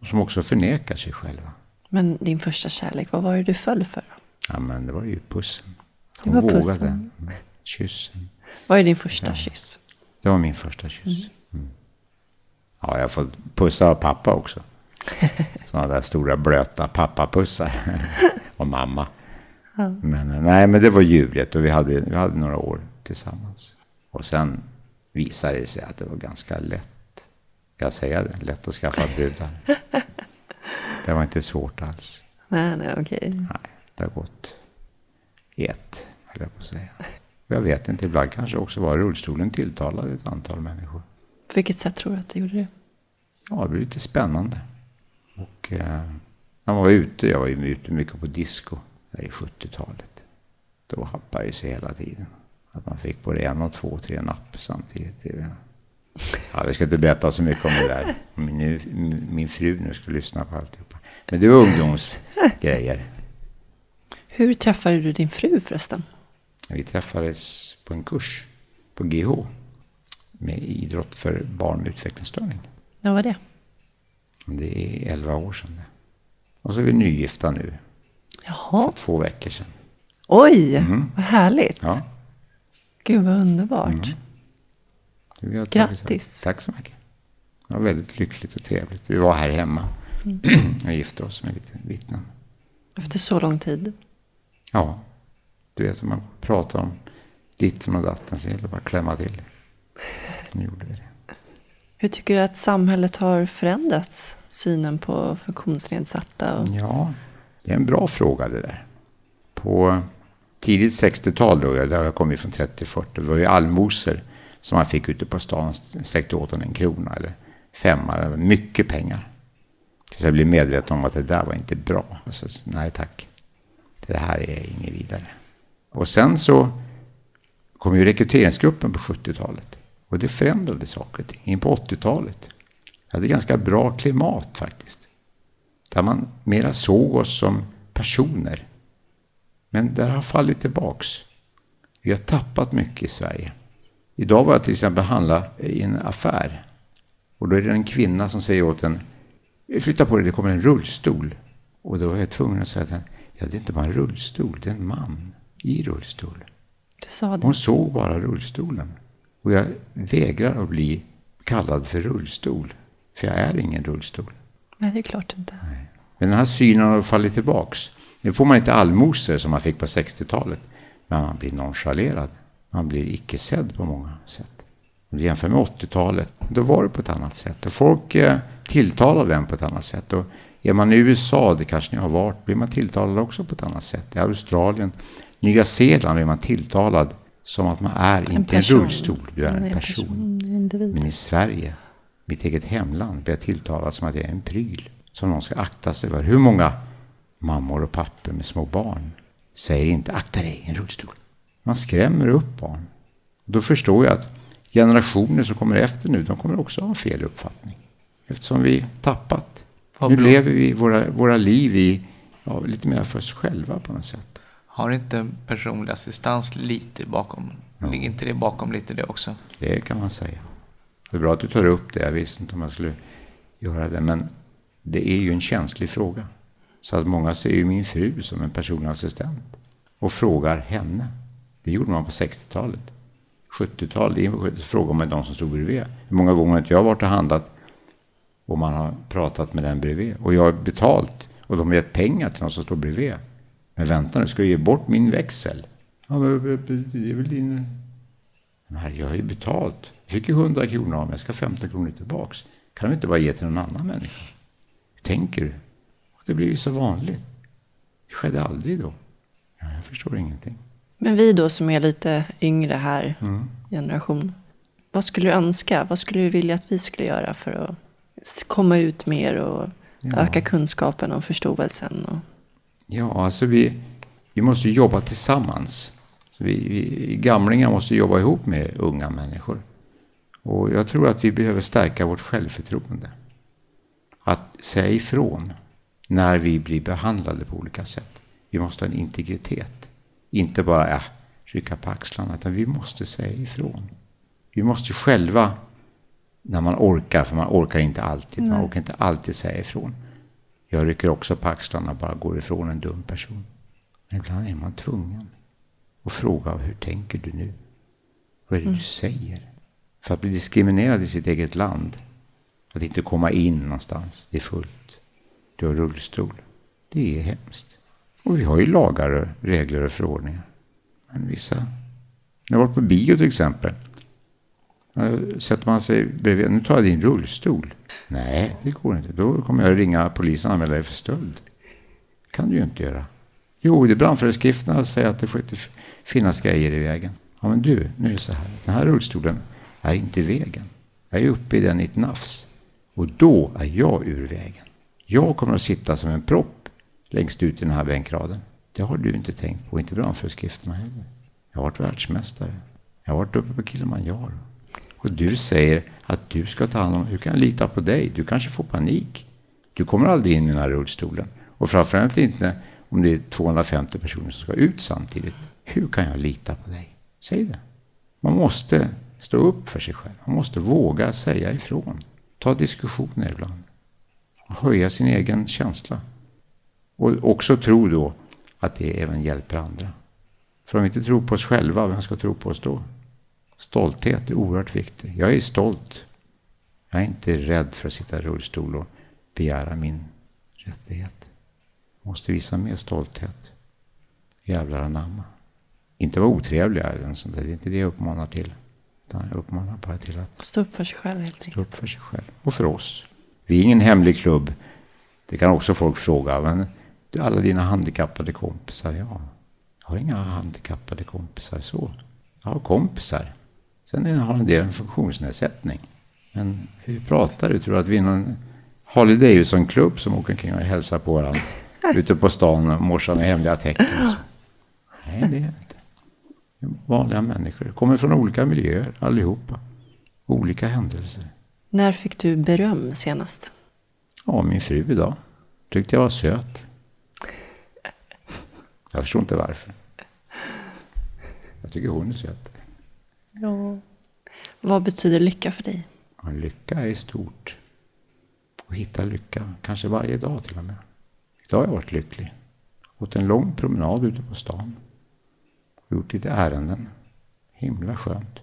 Och som också förnekar sig själva. men din första kärlek, vad var det du föll för? Ja, men det var ju pussen. Det Hon var vågade. pussen. Kyssen. Vad är din första kyss? Det var min första kyss. Mm. Ja, jag har fått pussar av pappa också. Sådana där stora blöta pappapussar. och mamma. Men eh, nej, men det var ljuvligt och vi hade, vi hade några år tillsammans. Och sen visade det sig att det var ganska lätt. Jag säga det? Lätt att skaffa brudar. Det var inte svårt alls. Nej, nej, okej. Nej, det har gått i ett, höll jag på att säga. Jag vet inte, ibland kanske också var rullstolen tilltalade ett antal människor. På vilket sätt tror du att du gjorde det? Ja, det blev lite spännande. Och eh, när man var ute, jag var ju ute mycket på disco där i 70-talet. Då happade det sig hela tiden. Att man fick både en och två tre napp samtidigt. Ja, vi ska inte berätta så mycket om det där. Min, min fru nu ska lyssna på alltihopa. Men det var ungdomsgrejer. Hur träffade du din fru förresten? Vi träffades på en kurs på GH med idrott för barn med utvecklingsstörning. När var det? Det är 11 år sedan. Och så är vi nygifta nu, Jaha. för två veckor sedan. Oj, vad härligt. Ja, Gud, vad underbart. tagit- Grattis. Tack så mycket. Det var väldigt lyckligt och trevligt. Vi var här hemma och gifte oss med lite vittnen. Efter så lång tid. Ja, du vet om man pratar om ditten och datten så gäller det bara att klämma till. Nu gjorde vi det. Hur tycker du att samhället har förändrats? Synen på funktionsnedsatta? Och... Ja, det är en bra fråga det där. På tidigt 60-tal, då, där jag kom från 30-40, det var ju allmosor som man fick ute på stan. Sträckte åt en, en krona eller femma, det var mycket pengar. Tills jag blev medveten om att det där var inte bra. Alltså, nej tack, det här är inget vidare. Och sen så kom ju rekryteringsgruppen på 70-talet. Och det förändrade saker och ting. In på 80-talet. Vi hade ganska bra klimat faktiskt. Där man mera såg oss som personer. Men det har fallit tillbaks. Vi har tappat mycket i Sverige. Idag var jag till exempel handla i en affär. Och då är det en kvinna som säger åt en Flytta på dig, det kommer en rullstol. Och då var jag tvungen att säga henne, ja det är inte bara en rullstol, det är en man i rullstol. Du sa det. Hon såg bara rullstolen. Och jag vägrar att bli kallad för rullstol. För jag är ingen rullstol. Nej, det är klart inte. Men den här synen har fallit tillbaks. Nu får man inte allmosor som man fick på 60-talet. Men man blir nonchalerad. Man blir icke sedd på många sätt. Om du jämför med 80-talet, då var det på ett annat sätt. Och folk eh, tilltalade den på ett annat sätt. Och är man i USA, det kanske ni har varit, blir man tilltalad också på ett annat sätt. I Australien, Nya Zeeland blir man tilltalad som att man är inte en person. rullstol, du är Man en person. en individ. Men i Sverige, mitt eget hemland, blir jag tilltalad som att jag är en pryl. Som någon ska akta sig för. Hur många mammor och pappor med små barn säger inte akta dig, en rullstol. Man skrämmer upp barn. Då förstår jag att generationer som kommer efter nu, de kommer också ha fel uppfattning. Eftersom vi tappat. Vad nu bra. lever vi våra, våra liv i ja, lite mer för oss själva på något sätt. Har inte personlig assistans lite bakom? Ligger inte det bakom lite det också? Det kan man säga. Det är bra att du tar upp det. Jag visste inte om jag skulle göra det. Men det är ju en känslig fråga. Så att många ser ju min fru som en personlig assistent. Och frågar henne. Det gjorde man på 60-talet. 70-talet. frågar man de som stod bredvid. Hur många gånger har inte jag varit och handlat och man har pratat med den bredvid. Och jag har betalt och de har gett pengar till någon som står bredvid. Men vänta nu, ska du ge bort min växel? Ja, men det är väl din... Nej, jag har ju betalt. Jag fick ju 100 kronor av mig, jag ska ha 15 kronor tillbaks. Kan vi inte bara ge till någon annan människa? tänker du? Och det blir ju så vanligt. Det skedde aldrig då. Ja, jag förstår ingenting. Men vi då som är lite yngre här, generation. Vad skulle du önska? Vad skulle du vilja att vi skulle göra för att komma ut mer och Ja. öka kunskapen och förståelsen? Och... Ja, alltså vi, vi måste jobba tillsammans. Vi, vi gamlingar måste jobba ihop med unga människor. Och jag tror att vi behöver stärka vårt självförtroende. Att säga ifrån när vi blir behandlade på olika sätt. Vi måste ha en integritet. Inte bara äh, rycka på axlarna, utan vi måste säga ifrån. Vi måste själva, när man orkar, för man orkar inte alltid, man orkar inte alltid säga ifrån. Jag rycker också på axlarna och bara går ifrån en dum person. Men ibland är man tvungen att fråga hur tänker du nu? Vad är det du säger? För att bli diskriminerad i sitt eget land, att inte komma in någonstans, det är fullt. Du har rullstol. Det är hemskt. Och vi har ju lagar, regler och förordningar. Men vissa... När jag varit på bio till exempel. Eh, sätter man sig bredvid, nu tar jag din rullstol. Nej, det går inte. Då kommer jag ringa polisen och anmäla dig för stöld. Det kan du ju inte göra. Jo, det är brandföreskrifterna säger att det får inte finnas grejer i vägen. Ja, men du, nu är det så här. Den här rullstolen är inte i vägen. Jag är uppe i den i ett nafs. Och då är jag ur vägen. Jag kommer att sitta som en propp längst ut i den här bänkraden. Det har du inte tänkt på, inte brandföreskrifterna heller. Jag har varit världsmästare. Jag har varit uppe på Kilimanjaro. Och du säger att du ska ta hand om, hur kan jag lita på dig? Du kanske får panik. Du kommer aldrig in i den här rullstolen. Och framförallt inte om det är 250 personer som ska ut samtidigt. Hur kan jag lita på dig? Säg det. Man måste stå upp för sig själv. Man måste våga säga ifrån. Ta diskussioner ibland. Höja sin egen känsla. Och också tro då att det även hjälper andra. För om vi inte tror på oss själva, vem ska tro på oss då? Stolthet är oerhört viktig. Jag är stolt. Jag är inte rädd för att sitta i rullstol och begära min rättighet. Jag måste visa mer stolthet. Jävlar anamma. Inte vara otrevliga eller sånt där. Det är inte det jag uppmanar till. Utan jag uppmanar bara till att Stå upp för sig själv helt stå upp för sig själv. Och för oss. Vi är ingen hemlig klubb. Det kan också folk fråga. Men alla dina handikappade kompisar. Ja, jag har inga handikappade kompisar så. Jag har kompisar. Sen har en del en funktionsnedsättning. Men hur pratar du? Tror du att vi är någon Harley Davidson-klubb som åker omkring och hälsar på varandra ute på stan och morsar med hemliga tecken? Nej, det är inte. Det är vanliga människor. Kommer från olika miljöer allihopa. Olika händelser. När fick du beröm senast? Ja, min fru idag. Tyckte jag var söt. Jag förstår inte varför. Jag tycker hon är söt. Ja. Vad betyder lycka för dig? Ja, lycka är stort. Och hitta lycka, kanske varje dag till och med. Idag har jag varit lycklig. Gått en lång promenad ute på stan. Gjort lite ärenden. Himla skönt.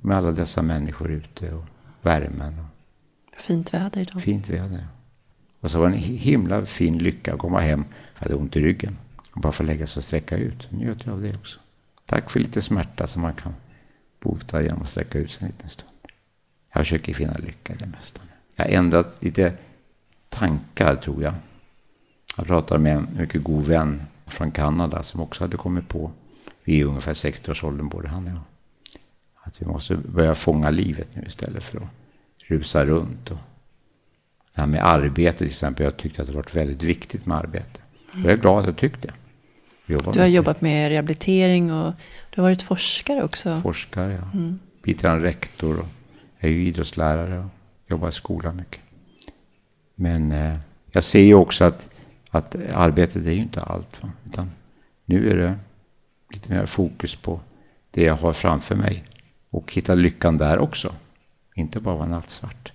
Med alla dessa människor ute och värmen och Fint väder idag. fint väder. Och så var det en hi- himla fin lycka att komma hem. Jag hade ont i ryggen. Och bara få lägga sig och sträcka ut. Njöt jag av det också. Tack för lite smärta som man kan bota genom att sträcka ut sig en liten stund. Jag försöker finna lycka i det mesta. Jag har ändrat lite tankar tror jag. Jag pratade med en mycket god vän från Kanada som också hade kommit på, vi är ungefär 60-årsåldern både han och jag, att vi måste börja fånga livet nu istället för att rusa runt. Och det här med arbete till exempel, jag tyckte att det varit väldigt viktigt med arbete. Och jag är glad att jag tyckte det. Jobbar Du har mycket. jobbat med rehabilitering och du har varit forskare också. Forskare, ja. Biträdande rektor och är ju idrottslärare och jobbar i skolan mycket. Men eh, jag ser ju också att, att arbetet är ju inte allt. Va? Utan nu är det lite mer fokus på det jag har framför mig. Och hitta lyckan där också. Inte bara vara nattsvart.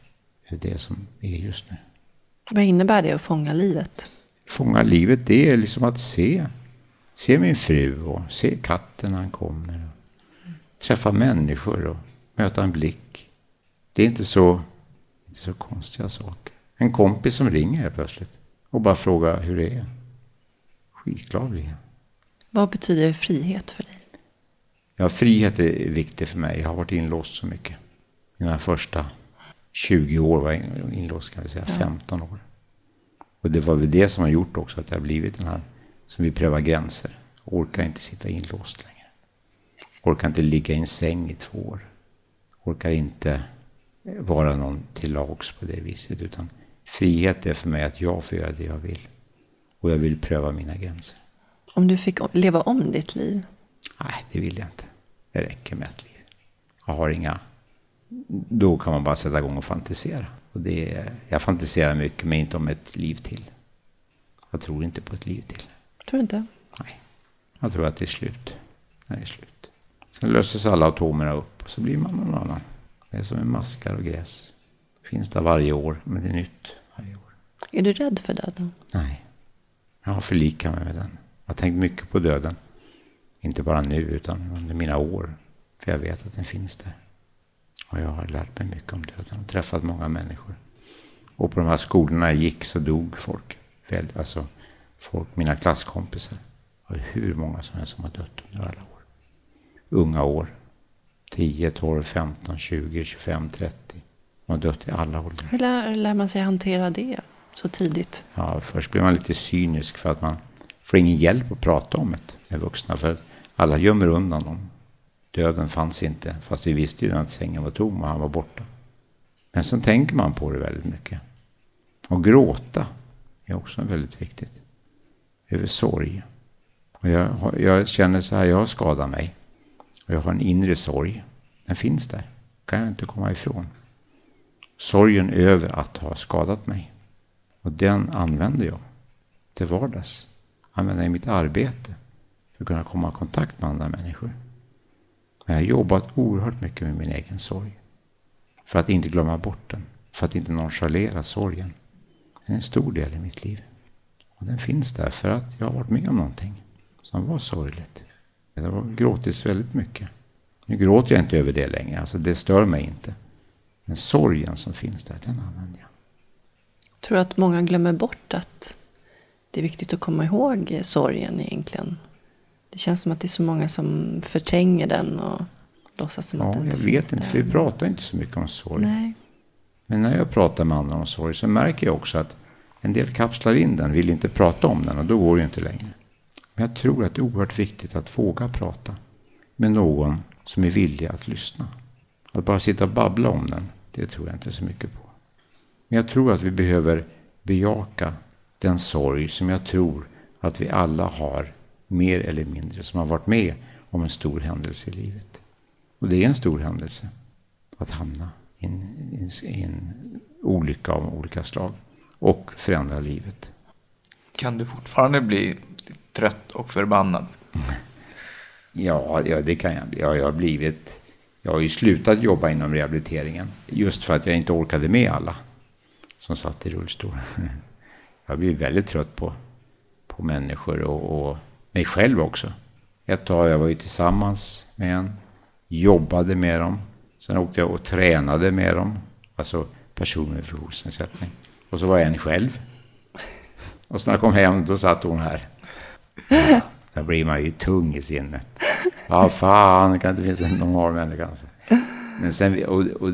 Det är det som är just nu. Vad innebär det att fånga livet? Fånga livet, det är liksom att se. Se min fru och se katten när han kommer. Träffa människor och möta en blick. Det är inte så, inte så konstiga saker. En kompis som ringer plötsligt och bara frågar hur det är. Skitglad blir jag. Vad betyder frihet för dig? Ja, frihet är viktigt för mig. Jag har varit inlåst så mycket. Mina första 20 år var jag inlåst, kan vi säga. 15 år. Och det var väl det som har gjort också att jag har blivit den här som vill pröva gränser. Orkar inte sitta inlåst längre. Orkar inte ligga i en säng i två år. Orkar inte vara någon till lags på det viset. Utan frihet är för mig att jag får göra det jag vill. Och jag vill pröva mina gränser. Om du fick leva om ditt liv? Nej, det vill jag inte. Det räcker med ett liv. Jag har inga... Då kan man bara sätta igång och fantisera. Och det är, jag fantiserar mycket, men inte om ett liv till. Jag tror inte på ett liv till. Tror du inte? Nej. Jag tror att det är slut. När det är slut. Sen löses alla atomerna upp och så blir man någon annan. Det är som en maskar och gräs. Finns där varje år, men det är nytt varje år. Är du rädd för döden? Nej. Jag har förlikat mig med den. Jag har tänkt mycket på döden. Inte bara nu, utan under mina år. För jag vet att den finns där. Och jag har lärt mig mycket om döden och träffat många människor. Och på de här skolorna jag gick så dog folk. Alltså folk, mina klasskompisar. Och hur många som helst som har dött under alla år. Unga år. 10, 12, 15, 20, 25, 30. De har dött i alla åldrar. Hur lär, lär man sig hantera det så tidigt? Ja, först blir man lite cynisk för att man får ingen hjälp att prata om det med vuxna. För alla gömmer undan dem. Döden fanns inte, fast vi visste ju att sängen var tom och han var borta. Men sen tänker man på det väldigt mycket. Och gråta är också väldigt viktigt. Över sorg. Och jag, jag känner så här, jag har skadat mig. Och jag har en inre sorg. Den finns där. kan jag inte komma ifrån. Sorgen över att ha skadat mig. Och den använder jag till vardags. Använder i mitt arbete för att kunna komma i kontakt med andra människor. Men jag har jobbat oerhört mycket med min egen sorg. För att inte glömma bort den. För att inte nonchalera sorgen. Den är en stor del i mitt liv. Och den finns där för att jag har varit med om någonting som var sorgligt. Det har gråtits väldigt mycket. Nu gråter jag inte över det längre, alltså det stör mig inte. Men sorgen som finns där, den använder jag. Tror du att många glömmer bort att det är viktigt att komma ihåg sorgen egentligen? Det känns som att det är så många som förtränger den och låtsas som ja, att den inte finns. jag vet inte, för vi pratar inte så mycket om sorg. Nej. Men när jag pratar med andra om sorg så märker jag också att en del kapslar in den, vill inte prata om den och då går det ju inte längre. Men jag tror att det är oerhört viktigt att våga prata med någon som är villig att lyssna. Att bara sitta och babbla om den, det tror jag inte så mycket på. Men jag tror att vi behöver bejaka den sorg som jag tror att vi alla har mer eller mindre, som har varit med om en stor händelse i livet. Och det är en stor händelse att hamna i en, i en olycka av olika slag och förändra livet. Kan du fortfarande bli trött och förbannad? Ja, ja det kan jag bli. Ja, jag har blivit... Jag har ju slutat jobba inom rehabiliteringen just för att jag inte orkade med alla som satt i rullstol. Jag blivit väldigt trött på, på människor och, och mig själv också. Ett tag jag var ju tillsammans med en, jobbade med dem. Sen åkte jag och tränade med dem, alltså personer med funktionsnedsättning. Och så var jag en själv. Och så när jag kom hem, då satt hon här. Då blir man ju tung i sinnet. Ja, fan, det kan inte finnas en normal människa. Alltså. Men sen, och, och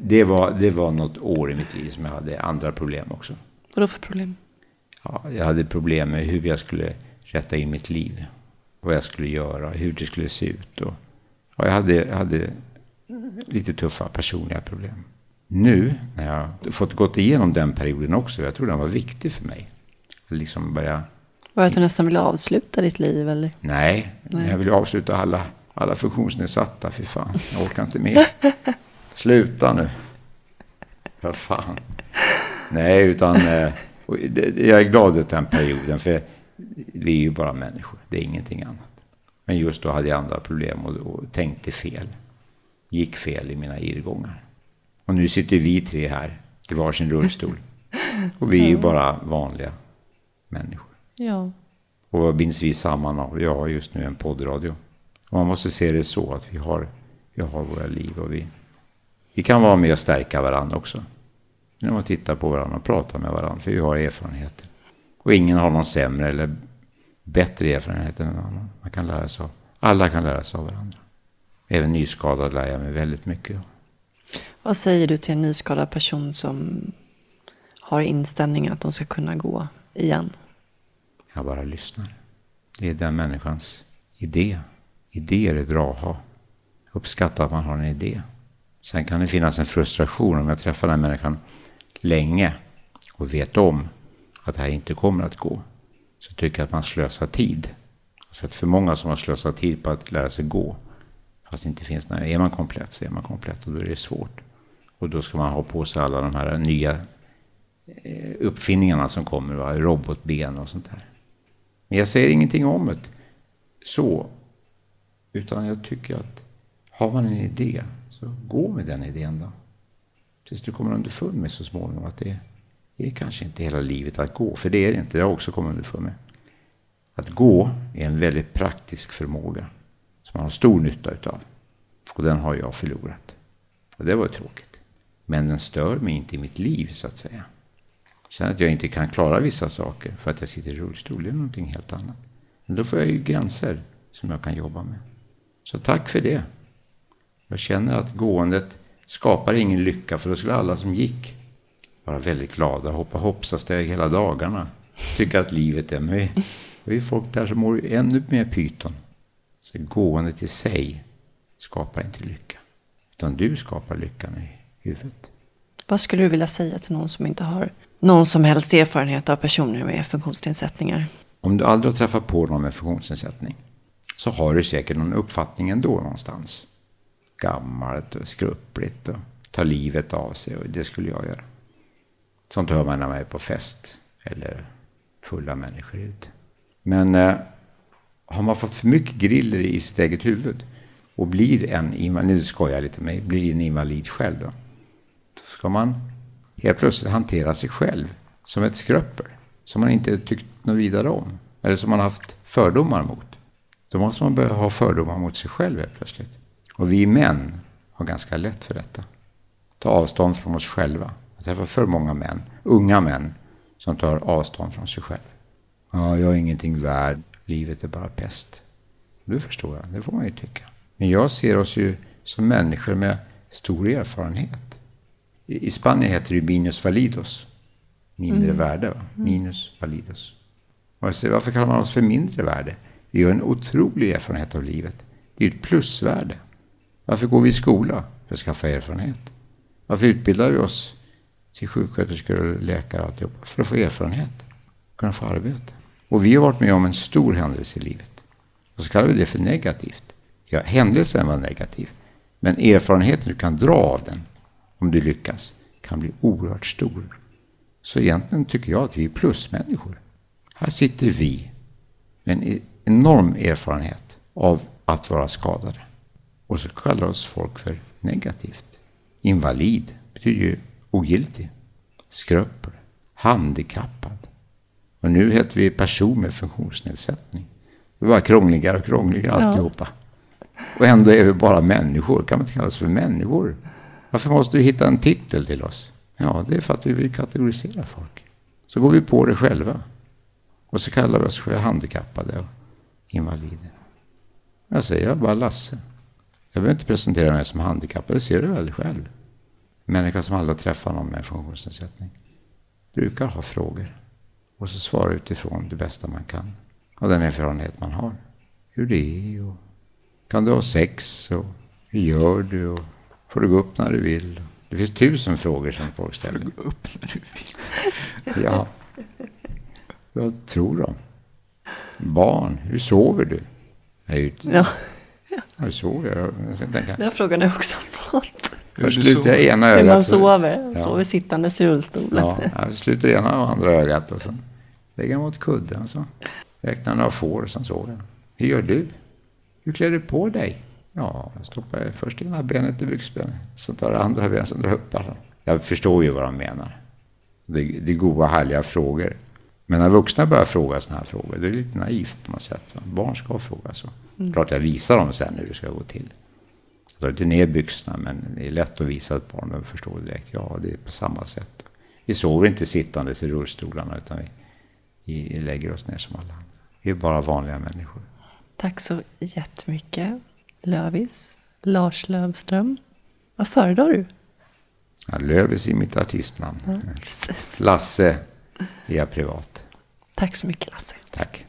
det, var, det var något år i mitt liv som jag hade andra problem också. Vadå för problem? Ja, jag hade problem med hur jag skulle rätta in mitt liv. Vad jag skulle göra, hur det skulle se ut. Och, och jag, hade, jag hade lite tuffa personliga problem. Nu, när jag fått gått igenom den perioden också, jag tror den var viktig för mig. Liksom börja... Var det att du nästan ville avsluta ditt liv? Eller? Nej, Nej. jag ville avsluta alla, alla funktionsnedsatta. Fy fan, jag orkar inte mer. Sluta nu. Vad fan. Nej, utan eh, jag är glad åt den perioden. För vi är ju bara människor. Det är ingenting annat. Men just då hade jag andra problem och, och tänkte fel. Gick fel i mina irrgångar. Och nu sitter vi tre här i varsin rullstol. Och vi är ju bara vanliga människor. Ja. Och vad binds vi samman av? Vi har just nu en poddradio. Och man måste se det så att vi har, vi har våra liv och vi, vi kan vara med och stärka varandra också. Genom att titta på varandra och prata med varandra. För vi har erfarenheter. Och ingen har någon sämre eller bättre erfarenhet än en annan. Man kan lära sig av. Alla kan lära sig av varandra. Även nyskadad lär jag mig väldigt mycket av. Vad säger du till en nyskadad person som har inställningen att de ska kunna gå igen? Jag bara lyssnar. Det är den människans idé. Idéer är bra att ha. Uppskatta att man har en idé. Sen kan det finnas en frustration om jag träffar den människan länge och vet om att det här inte kommer att gå. Så tycker jag att man slösar tid. Jag har sett för många som har slösat tid på att lära sig gå. Fast det inte finns, när är man komplett så är man komplett och då är det svårt. Och då ska man ha på sig alla de här nya eh, uppfinningarna som kommer, va? robotben och sånt där. Men jag säger ingenting om det så, utan jag tycker att har man en idé, så gå med den idén då. Tills du kommer underfund med så småningom att det är kanske inte hela livet att gå, för det är det inte, det har jag också kommit underfund med. Att gå är en väldigt praktisk förmåga som man har stor nytta utav. Och den har jag förlorat. Och det var tråkigt. Men den stör mig inte i mitt liv så att säga. Sen att jag inte kan klara vissa saker för att jag sitter i rullstol, det är någonting helt annat. Men då får jag ju gränser som jag kan jobba med. Så tack för det. Jag känner att gåendet skapar ingen lycka, för då skulle alla som gick vara väldigt glada, hoppa hoppsasteg hela dagarna, tycka att livet är med. Det är folk där som mår ännu mer pyton. Så gåendet i sig skapar inte lycka. Utan du skapar lyckan i huvudet. Vad skulle du vilja säga till någon som inte har någon som helst erfarenhet av personer med funktionsnedsättningar? Om du aldrig har träffat på någon med funktionsnedsättning så har du säkert någon uppfattning ändå någonstans. Gammalt och skruppligt och ta livet av sig och det skulle jag göra. Sånt hör man när man är på fest eller fulla människor ute. Men eh, har man fått för mycket griller i sitt eget huvud och blir en invalid, nu skojar jag lite men blir en invalid själv då. Då ska man helt plötsligt hantera sig själv som ett skröpper som man inte tyckt något vidare om. Eller som man haft fördomar mot. Då måste man börja ha fördomar mot sig själv helt plötsligt. Och vi män har ganska lätt för detta. Ta avstånd från oss själva. Jag träffar för många män, unga män, som tar avstånd från sig själv. Ja, jag är ingenting värd. Livet är bara pest. Det förstår jag, det får man ju tycka. Men jag ser oss ju som människor med stor erfarenhet. I Spanien heter det ju minus validos. Mindre mm. värde. Va? Minus validos. Varför kallar man oss för mindre värde? Vi har en otrolig erfarenhet av livet. Det är ett plusvärde. Varför går vi i skola? För att skaffa erfarenhet. Varför utbildar vi oss till sjuksköterskor och läkare och alltihopa? För att få erfarenhet. Kunna få arbete. Och vi har varit med om en stor händelse i livet. Och så kallar vi det för negativt. Ja, händelsen var negativ. Men erfarenheten du kan dra av den, om du lyckas, kan bli oerhört stor. Så egentligen tycker jag att vi är plusmänniskor. Här sitter vi med en enorm erfarenhet av att vara skadade. Och så kallar oss folk för negativt. Invalid betyder ju ogiltig, skröpel, handikappad. Och nu heter vi person med funktionsnedsättning. Det bara krångligare och krångligare ja. alltihopa. Och ändå är vi bara människor. Kan man inte kalla oss för människor? Varför måste du hitta en titel till oss? Ja, det är för att vi vill kategorisera folk. Så går vi på det själva. Och så kallar vi oss för handikappade och invalider. Jag säger jag bara Lasse. Jag behöver inte presentera mig som handikappad, det ser du väl själv. Människa som aldrig träffar någon med funktionsnedsättning brukar ha frågor. Och så svara utifrån det bästa man kan. Av den erfarenhet man har. Hur det är och kan du ha sex och hur gör du och får du gå upp när du vill. Det finns tusen frågor som folk ställer. Får du gå upp när du vill? Ja. Vad tror de? Barn, hur sover du? Jag är ute. Ja. Hur sover jag? jag Den frågan har jag också fått. Först sluter jag ena ögat. Hur man sover. Ja. Sover sittandes i rullstolen. Ja, jag sluter ena och andra ögat och sen lägger jag mot kudden. Så räknar några får och sen sover jag. Hur gör du? Hur klär du på dig? Ja, jag stoppar först ena benet i byxbenet. Sen tar det andra benet som drar upp. Jag förstår ju vad de menar. Det, det är goda, härliga frågor. Men när vuxna börjar fråga sådana här frågor, det är lite naivt på något sätt. Barn ska fråga så. Mm. Klart jag visar dem sen hur det ska gå till. Inte ner byxorna, men det är lätt att visa ett barn. De förstår direkt. Ja, det är på samma sätt. Vi sover inte sittandes i rullstolarna, utan vi, vi lägger oss ner som alla andra. Vi är bara vanliga människor. Tack så jättemycket, Lövis. Lars Lövström. Vad föredrar du? Ja, Lövis är mitt artistnamn. Precis. Lasse är jag privat. Tack så mycket Lasse. Tack.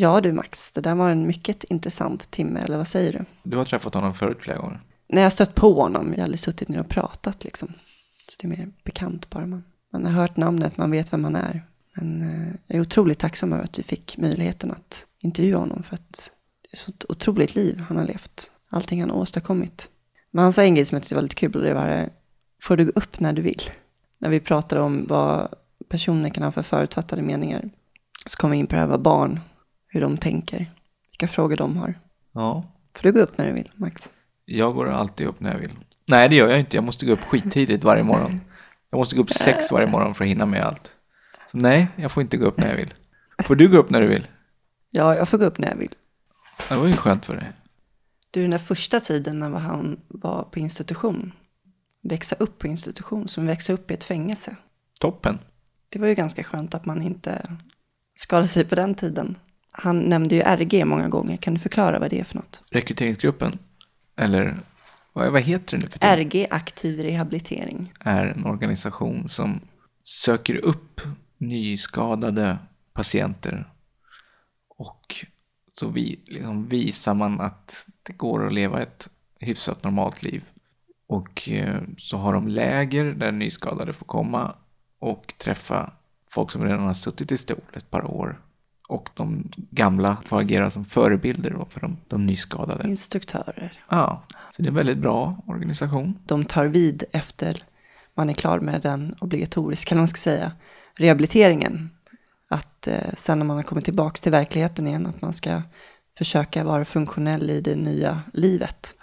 Ja du Max, det där var en mycket intressant timme, eller vad säger du? Du har träffat honom förut flera gånger. När jag stött på honom, jag har aldrig suttit ner och pratat liksom. Så det är mer bekant bara. Man, man har hört namnet, man vet vem man är. Men eh, jag är otroligt tacksam över att vi fick möjligheten att intervjua honom för att det är så ett otroligt liv han har levt. Allting han har åstadkommit. Men han sa en grej som jag tyckte var lite kul och det var eh, Får du gå upp när du vill? När vi pratar om vad personer kan ha för förutfattade meningar så kommer vi in på det här vad barn, hur de tänker, vilka frågor de har. Ja, Får du gå upp när du vill, Max? jag går alltid upp när jag vill. Nej, det gör jag inte. Jag måste gå upp skittidigt varje morgon. Jag måste gå upp sex varje morgon för att hinna med allt. Så nej, jag får inte gå upp när jag vill. Får du gå upp när du vill? Ja, jag får gå upp när jag vill. Det var ju skönt för dig. Du, den där första tiden när han var på institution, växa upp på institution, som växa upp i ett fängelse. Toppen. Det var ju ganska skönt att man inte skadade sig på den tiden. Han nämnde ju RG många gånger. Kan du förklara vad det är för något? Rekryteringsgruppen, eller vad, vad heter det nu för tiden? RG, aktiv rehabilitering. är en organisation som söker upp nyskadade patienter och så vi, liksom visar man att det går att leva ett hyfsat normalt liv. Och eh, så har de läger där nyskadade får komma och träffa folk som redan har suttit i stol ett par år. Och de gamla får agera som förebilder för de, de nyskadade. Instruktörer. Ja, så det är en väldigt bra organisation. De tar vid efter man är klar med den obligatoriska, eller man ska säga, rehabiliteringen. Att eh, sen när man har kommit tillbaka till verkligheten igen, att man ska försöka vara funktionell i det nya livet.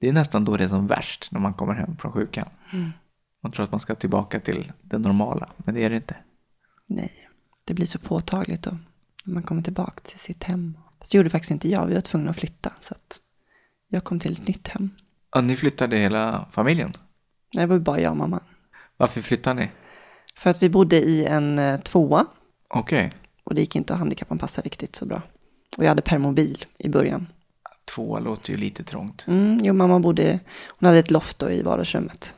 Det är nästan då det är som värst när man kommer hem från sjukan. Man tror att man ska tillbaka till det normala, men det är det inte. Nej, det blir så påtagligt då. Man kommer tillbaka till sitt hem. Fast det gjorde faktiskt inte jag, vi var tvungna att flytta. Så att jag kom till ett nytt hem. Ja, ni flyttade hela familjen. Nej, det var bara jag och mamma. Varför flyttade ni? För att vi bodde i en eh, tvåa Okej, och det gick inte att handikappanpassa riktigt så bra. Och jag hade permobil i början. två låter ju lite trångt. Mm, jo, mamma bodde, hon hade ett loft då i vardagsrummet.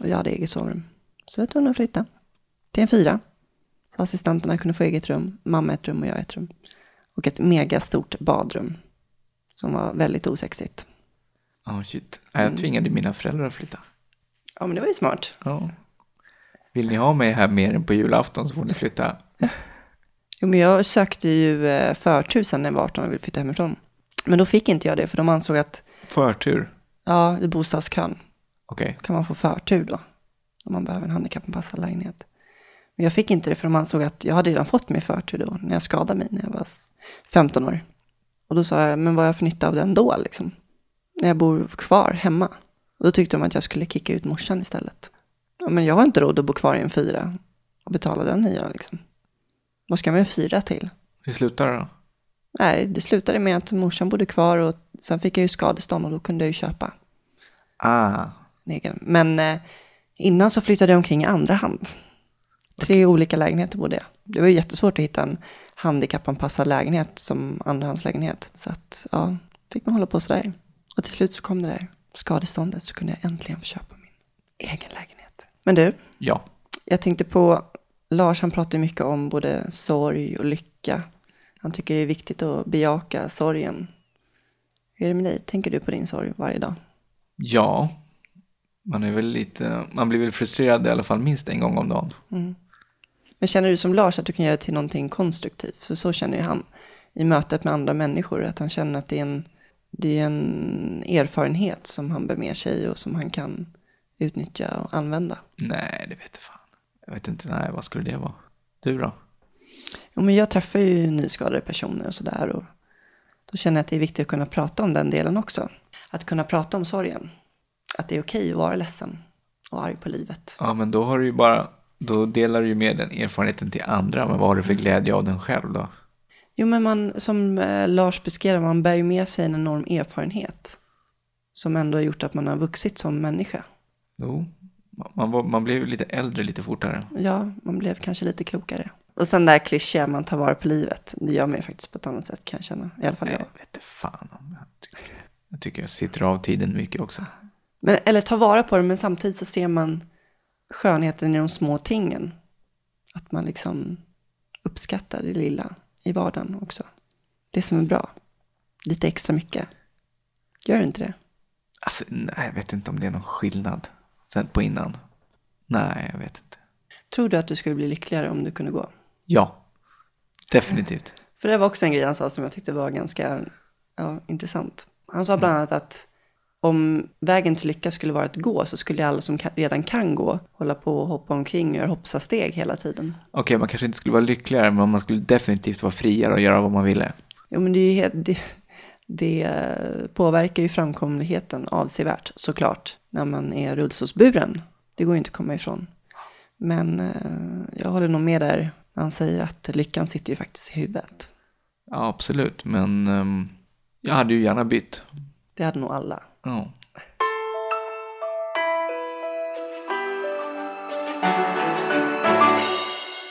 Och jag hade eget sovrum. Så jag var tvungen att flytta. Till en fyra. Assistenterna kunde få eget rum, mamma ett rum och jag ett rum. Och ett megastort badrum. Som var väldigt osexigt. Ja, shit. Ja, Jag tvingade mina föräldrar att flytta. Ja, men det var ju smart. Ja. Vill ni ha mig här mer än på julafton så får ni flytta. Jo, men jag sökte ju eh, förtur sen när jag var 18 och ville flytta hemifrån. Men då fick inte jag det, för de ansåg att, Förtur. ja, i bostadskön Okej. kan man få förtur då. Om man behöver en handikappanpassad lägenhet. Men jag fick inte det, för de ansåg att jag hade redan fått mig förtur då, när jag skadade mig när jag var s- 15 år. Och då sa jag, men vad har jag för nytta av den då, liksom? När jag bor kvar hemma. Och då tyckte de att jag skulle kicka ut morsan istället. Ja, men jag har inte råd att bo kvar i en fyra och betala den hyran, liksom. Vad ska man en fyra till? Hur slutar det då? Nej, det slutade med att morsan bodde kvar och sen fick jag ju skadestånd och då kunde jag ju köpa Ah. Men eh, innan så flyttade jag omkring i andra hand. Tre olika lägenheter bodde jag. Det var ju jättesvårt att hitta en handikappanpassad lägenhet som andrahandslägenhet. Så att, ja, fick man hålla på sådär. Och till slut så kom det där skadeståndet så kunde jag äntligen få köpa min egen lägenhet. Men du, ja. jag tänkte på Lars, han pratar ju mycket om både sorg och lycka. Han tycker det är viktigt att bejaka sorgen. Hur är det med dig? Tänker du på din sorg varje dag? Ja. Man är väl lite, man blir väl frustrerad i alla fall minst en gång om dagen. Men känner du som Lars att du kan göra det till någonting konstruktivt? Så så känner ju han i mötet med andra människor. Att han känner att det är en, det är en erfarenhet som han bär med sig och som han kan utnyttja och använda. Nej, det vet jag fan. Jag vet inte, nej, vad skulle det vara? Du då? Jo, men jag träffar ju nyskadade personer och sådär. Och då känner jag att det är viktigt att kunna prata om den delen också. Att kunna prata om sorgen. Att det är okej att vara ledsen och arg på livet. Ja, men då har du ju bara, då delar du ju med den erfarenheten till andra. Men vad har du för glädje av den själv då? Jo, men man, som eh, Lars beskrev, man bär ju med sig en enorm erfarenhet. Som ändå har gjort att man har vuxit som människa. Jo, Man, var- man blev lite äldre lite fortare. Ja, man blev kanske lite klokare. Och sen det här klyschiga, man tar vara på livet. Det gör man ju faktiskt på ett annat sätt kan jag känna. I alla fall jag. Jag vet inte fan om jag tycker. Jag tycker jag sitter av tiden mycket också. Men, eller ta vara på det, men samtidigt så ser man skönheten i de små tingen. Att man liksom uppskattar det lilla i vardagen också. Det som är bra. Lite extra mycket. Gör du inte det? Alltså, nej, jag vet inte om det är någon skillnad sen på innan. Nej, jag vet inte. Tror du att du skulle bli lyckligare om du kunde gå? Ja, definitivt. För det var också en grej han sa som jag tyckte var ganska ja, intressant. Han sa bland annat att om vägen till lycka skulle vara att gå så skulle alla som kan, redan kan gå hålla på och hoppa omkring och göra hoppsasteg hela tiden. Okej, man kanske inte skulle vara lyckligare, men man skulle definitivt vara friare och göra vad man ville. Jo, men det, är ju helt, det, det påverkar ju framkomligheten avsevärt såklart när man är rullstolsburen. Det går ju inte att komma ifrån. Men eh, jag håller nog med där när han säger att lyckan sitter ju faktiskt i huvudet. Ja, absolut, men ehm, jag hade ju gärna bytt. Det hade nog alla. Ja.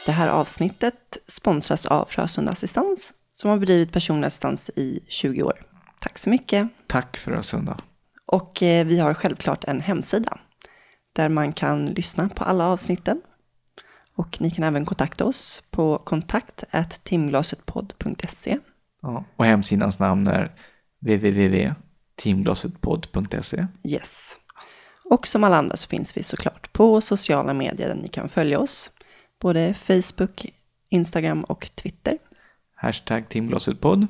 Det här avsnittet sponsras av Frösunda Assistans som har bedrivit personlig assistans i 20 år. Tack så mycket. Tack för Ösunda. Och eh, vi har självklart en hemsida där man kan lyssna på alla avsnitten. Och ni kan även kontakta oss på kontakt timglasetpodd.se. Ja. Och hemsidans namn är www.teamglasetpodd.se. Yes. Och som alla andra så finns vi såklart på sociala medier där ni kan följa oss. Både Facebook, Instagram och Twitter. Hashtag teamglasetpodd.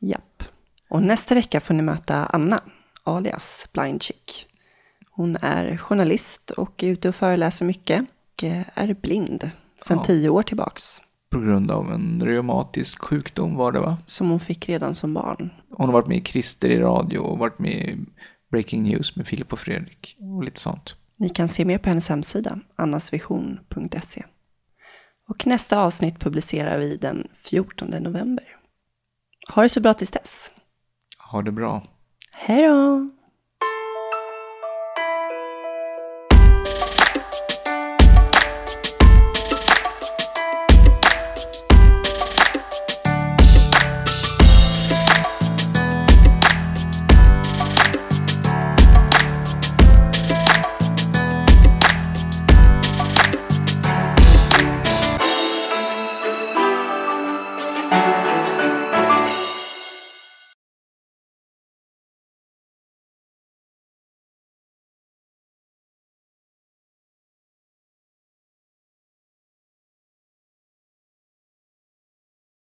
Japp. Och nästa vecka får ni möta Anna, alias Blind Chick. Hon är journalist och är ute och föreläser mycket och är blind sedan Ja. tio år tillbaks. På grund av en reumatisk sjukdom var det va? Som hon fick redan som barn. Hon har varit med i Christer i radio och varit med i Breaking News med Filip och Fredrik och lite sånt. Ni kan se mer på hennes hemsida, annasvision.se. Och nästa avsnitt publicerar vi den 14 november. Ha det så bra tills dess. Ha det bra. Hej då!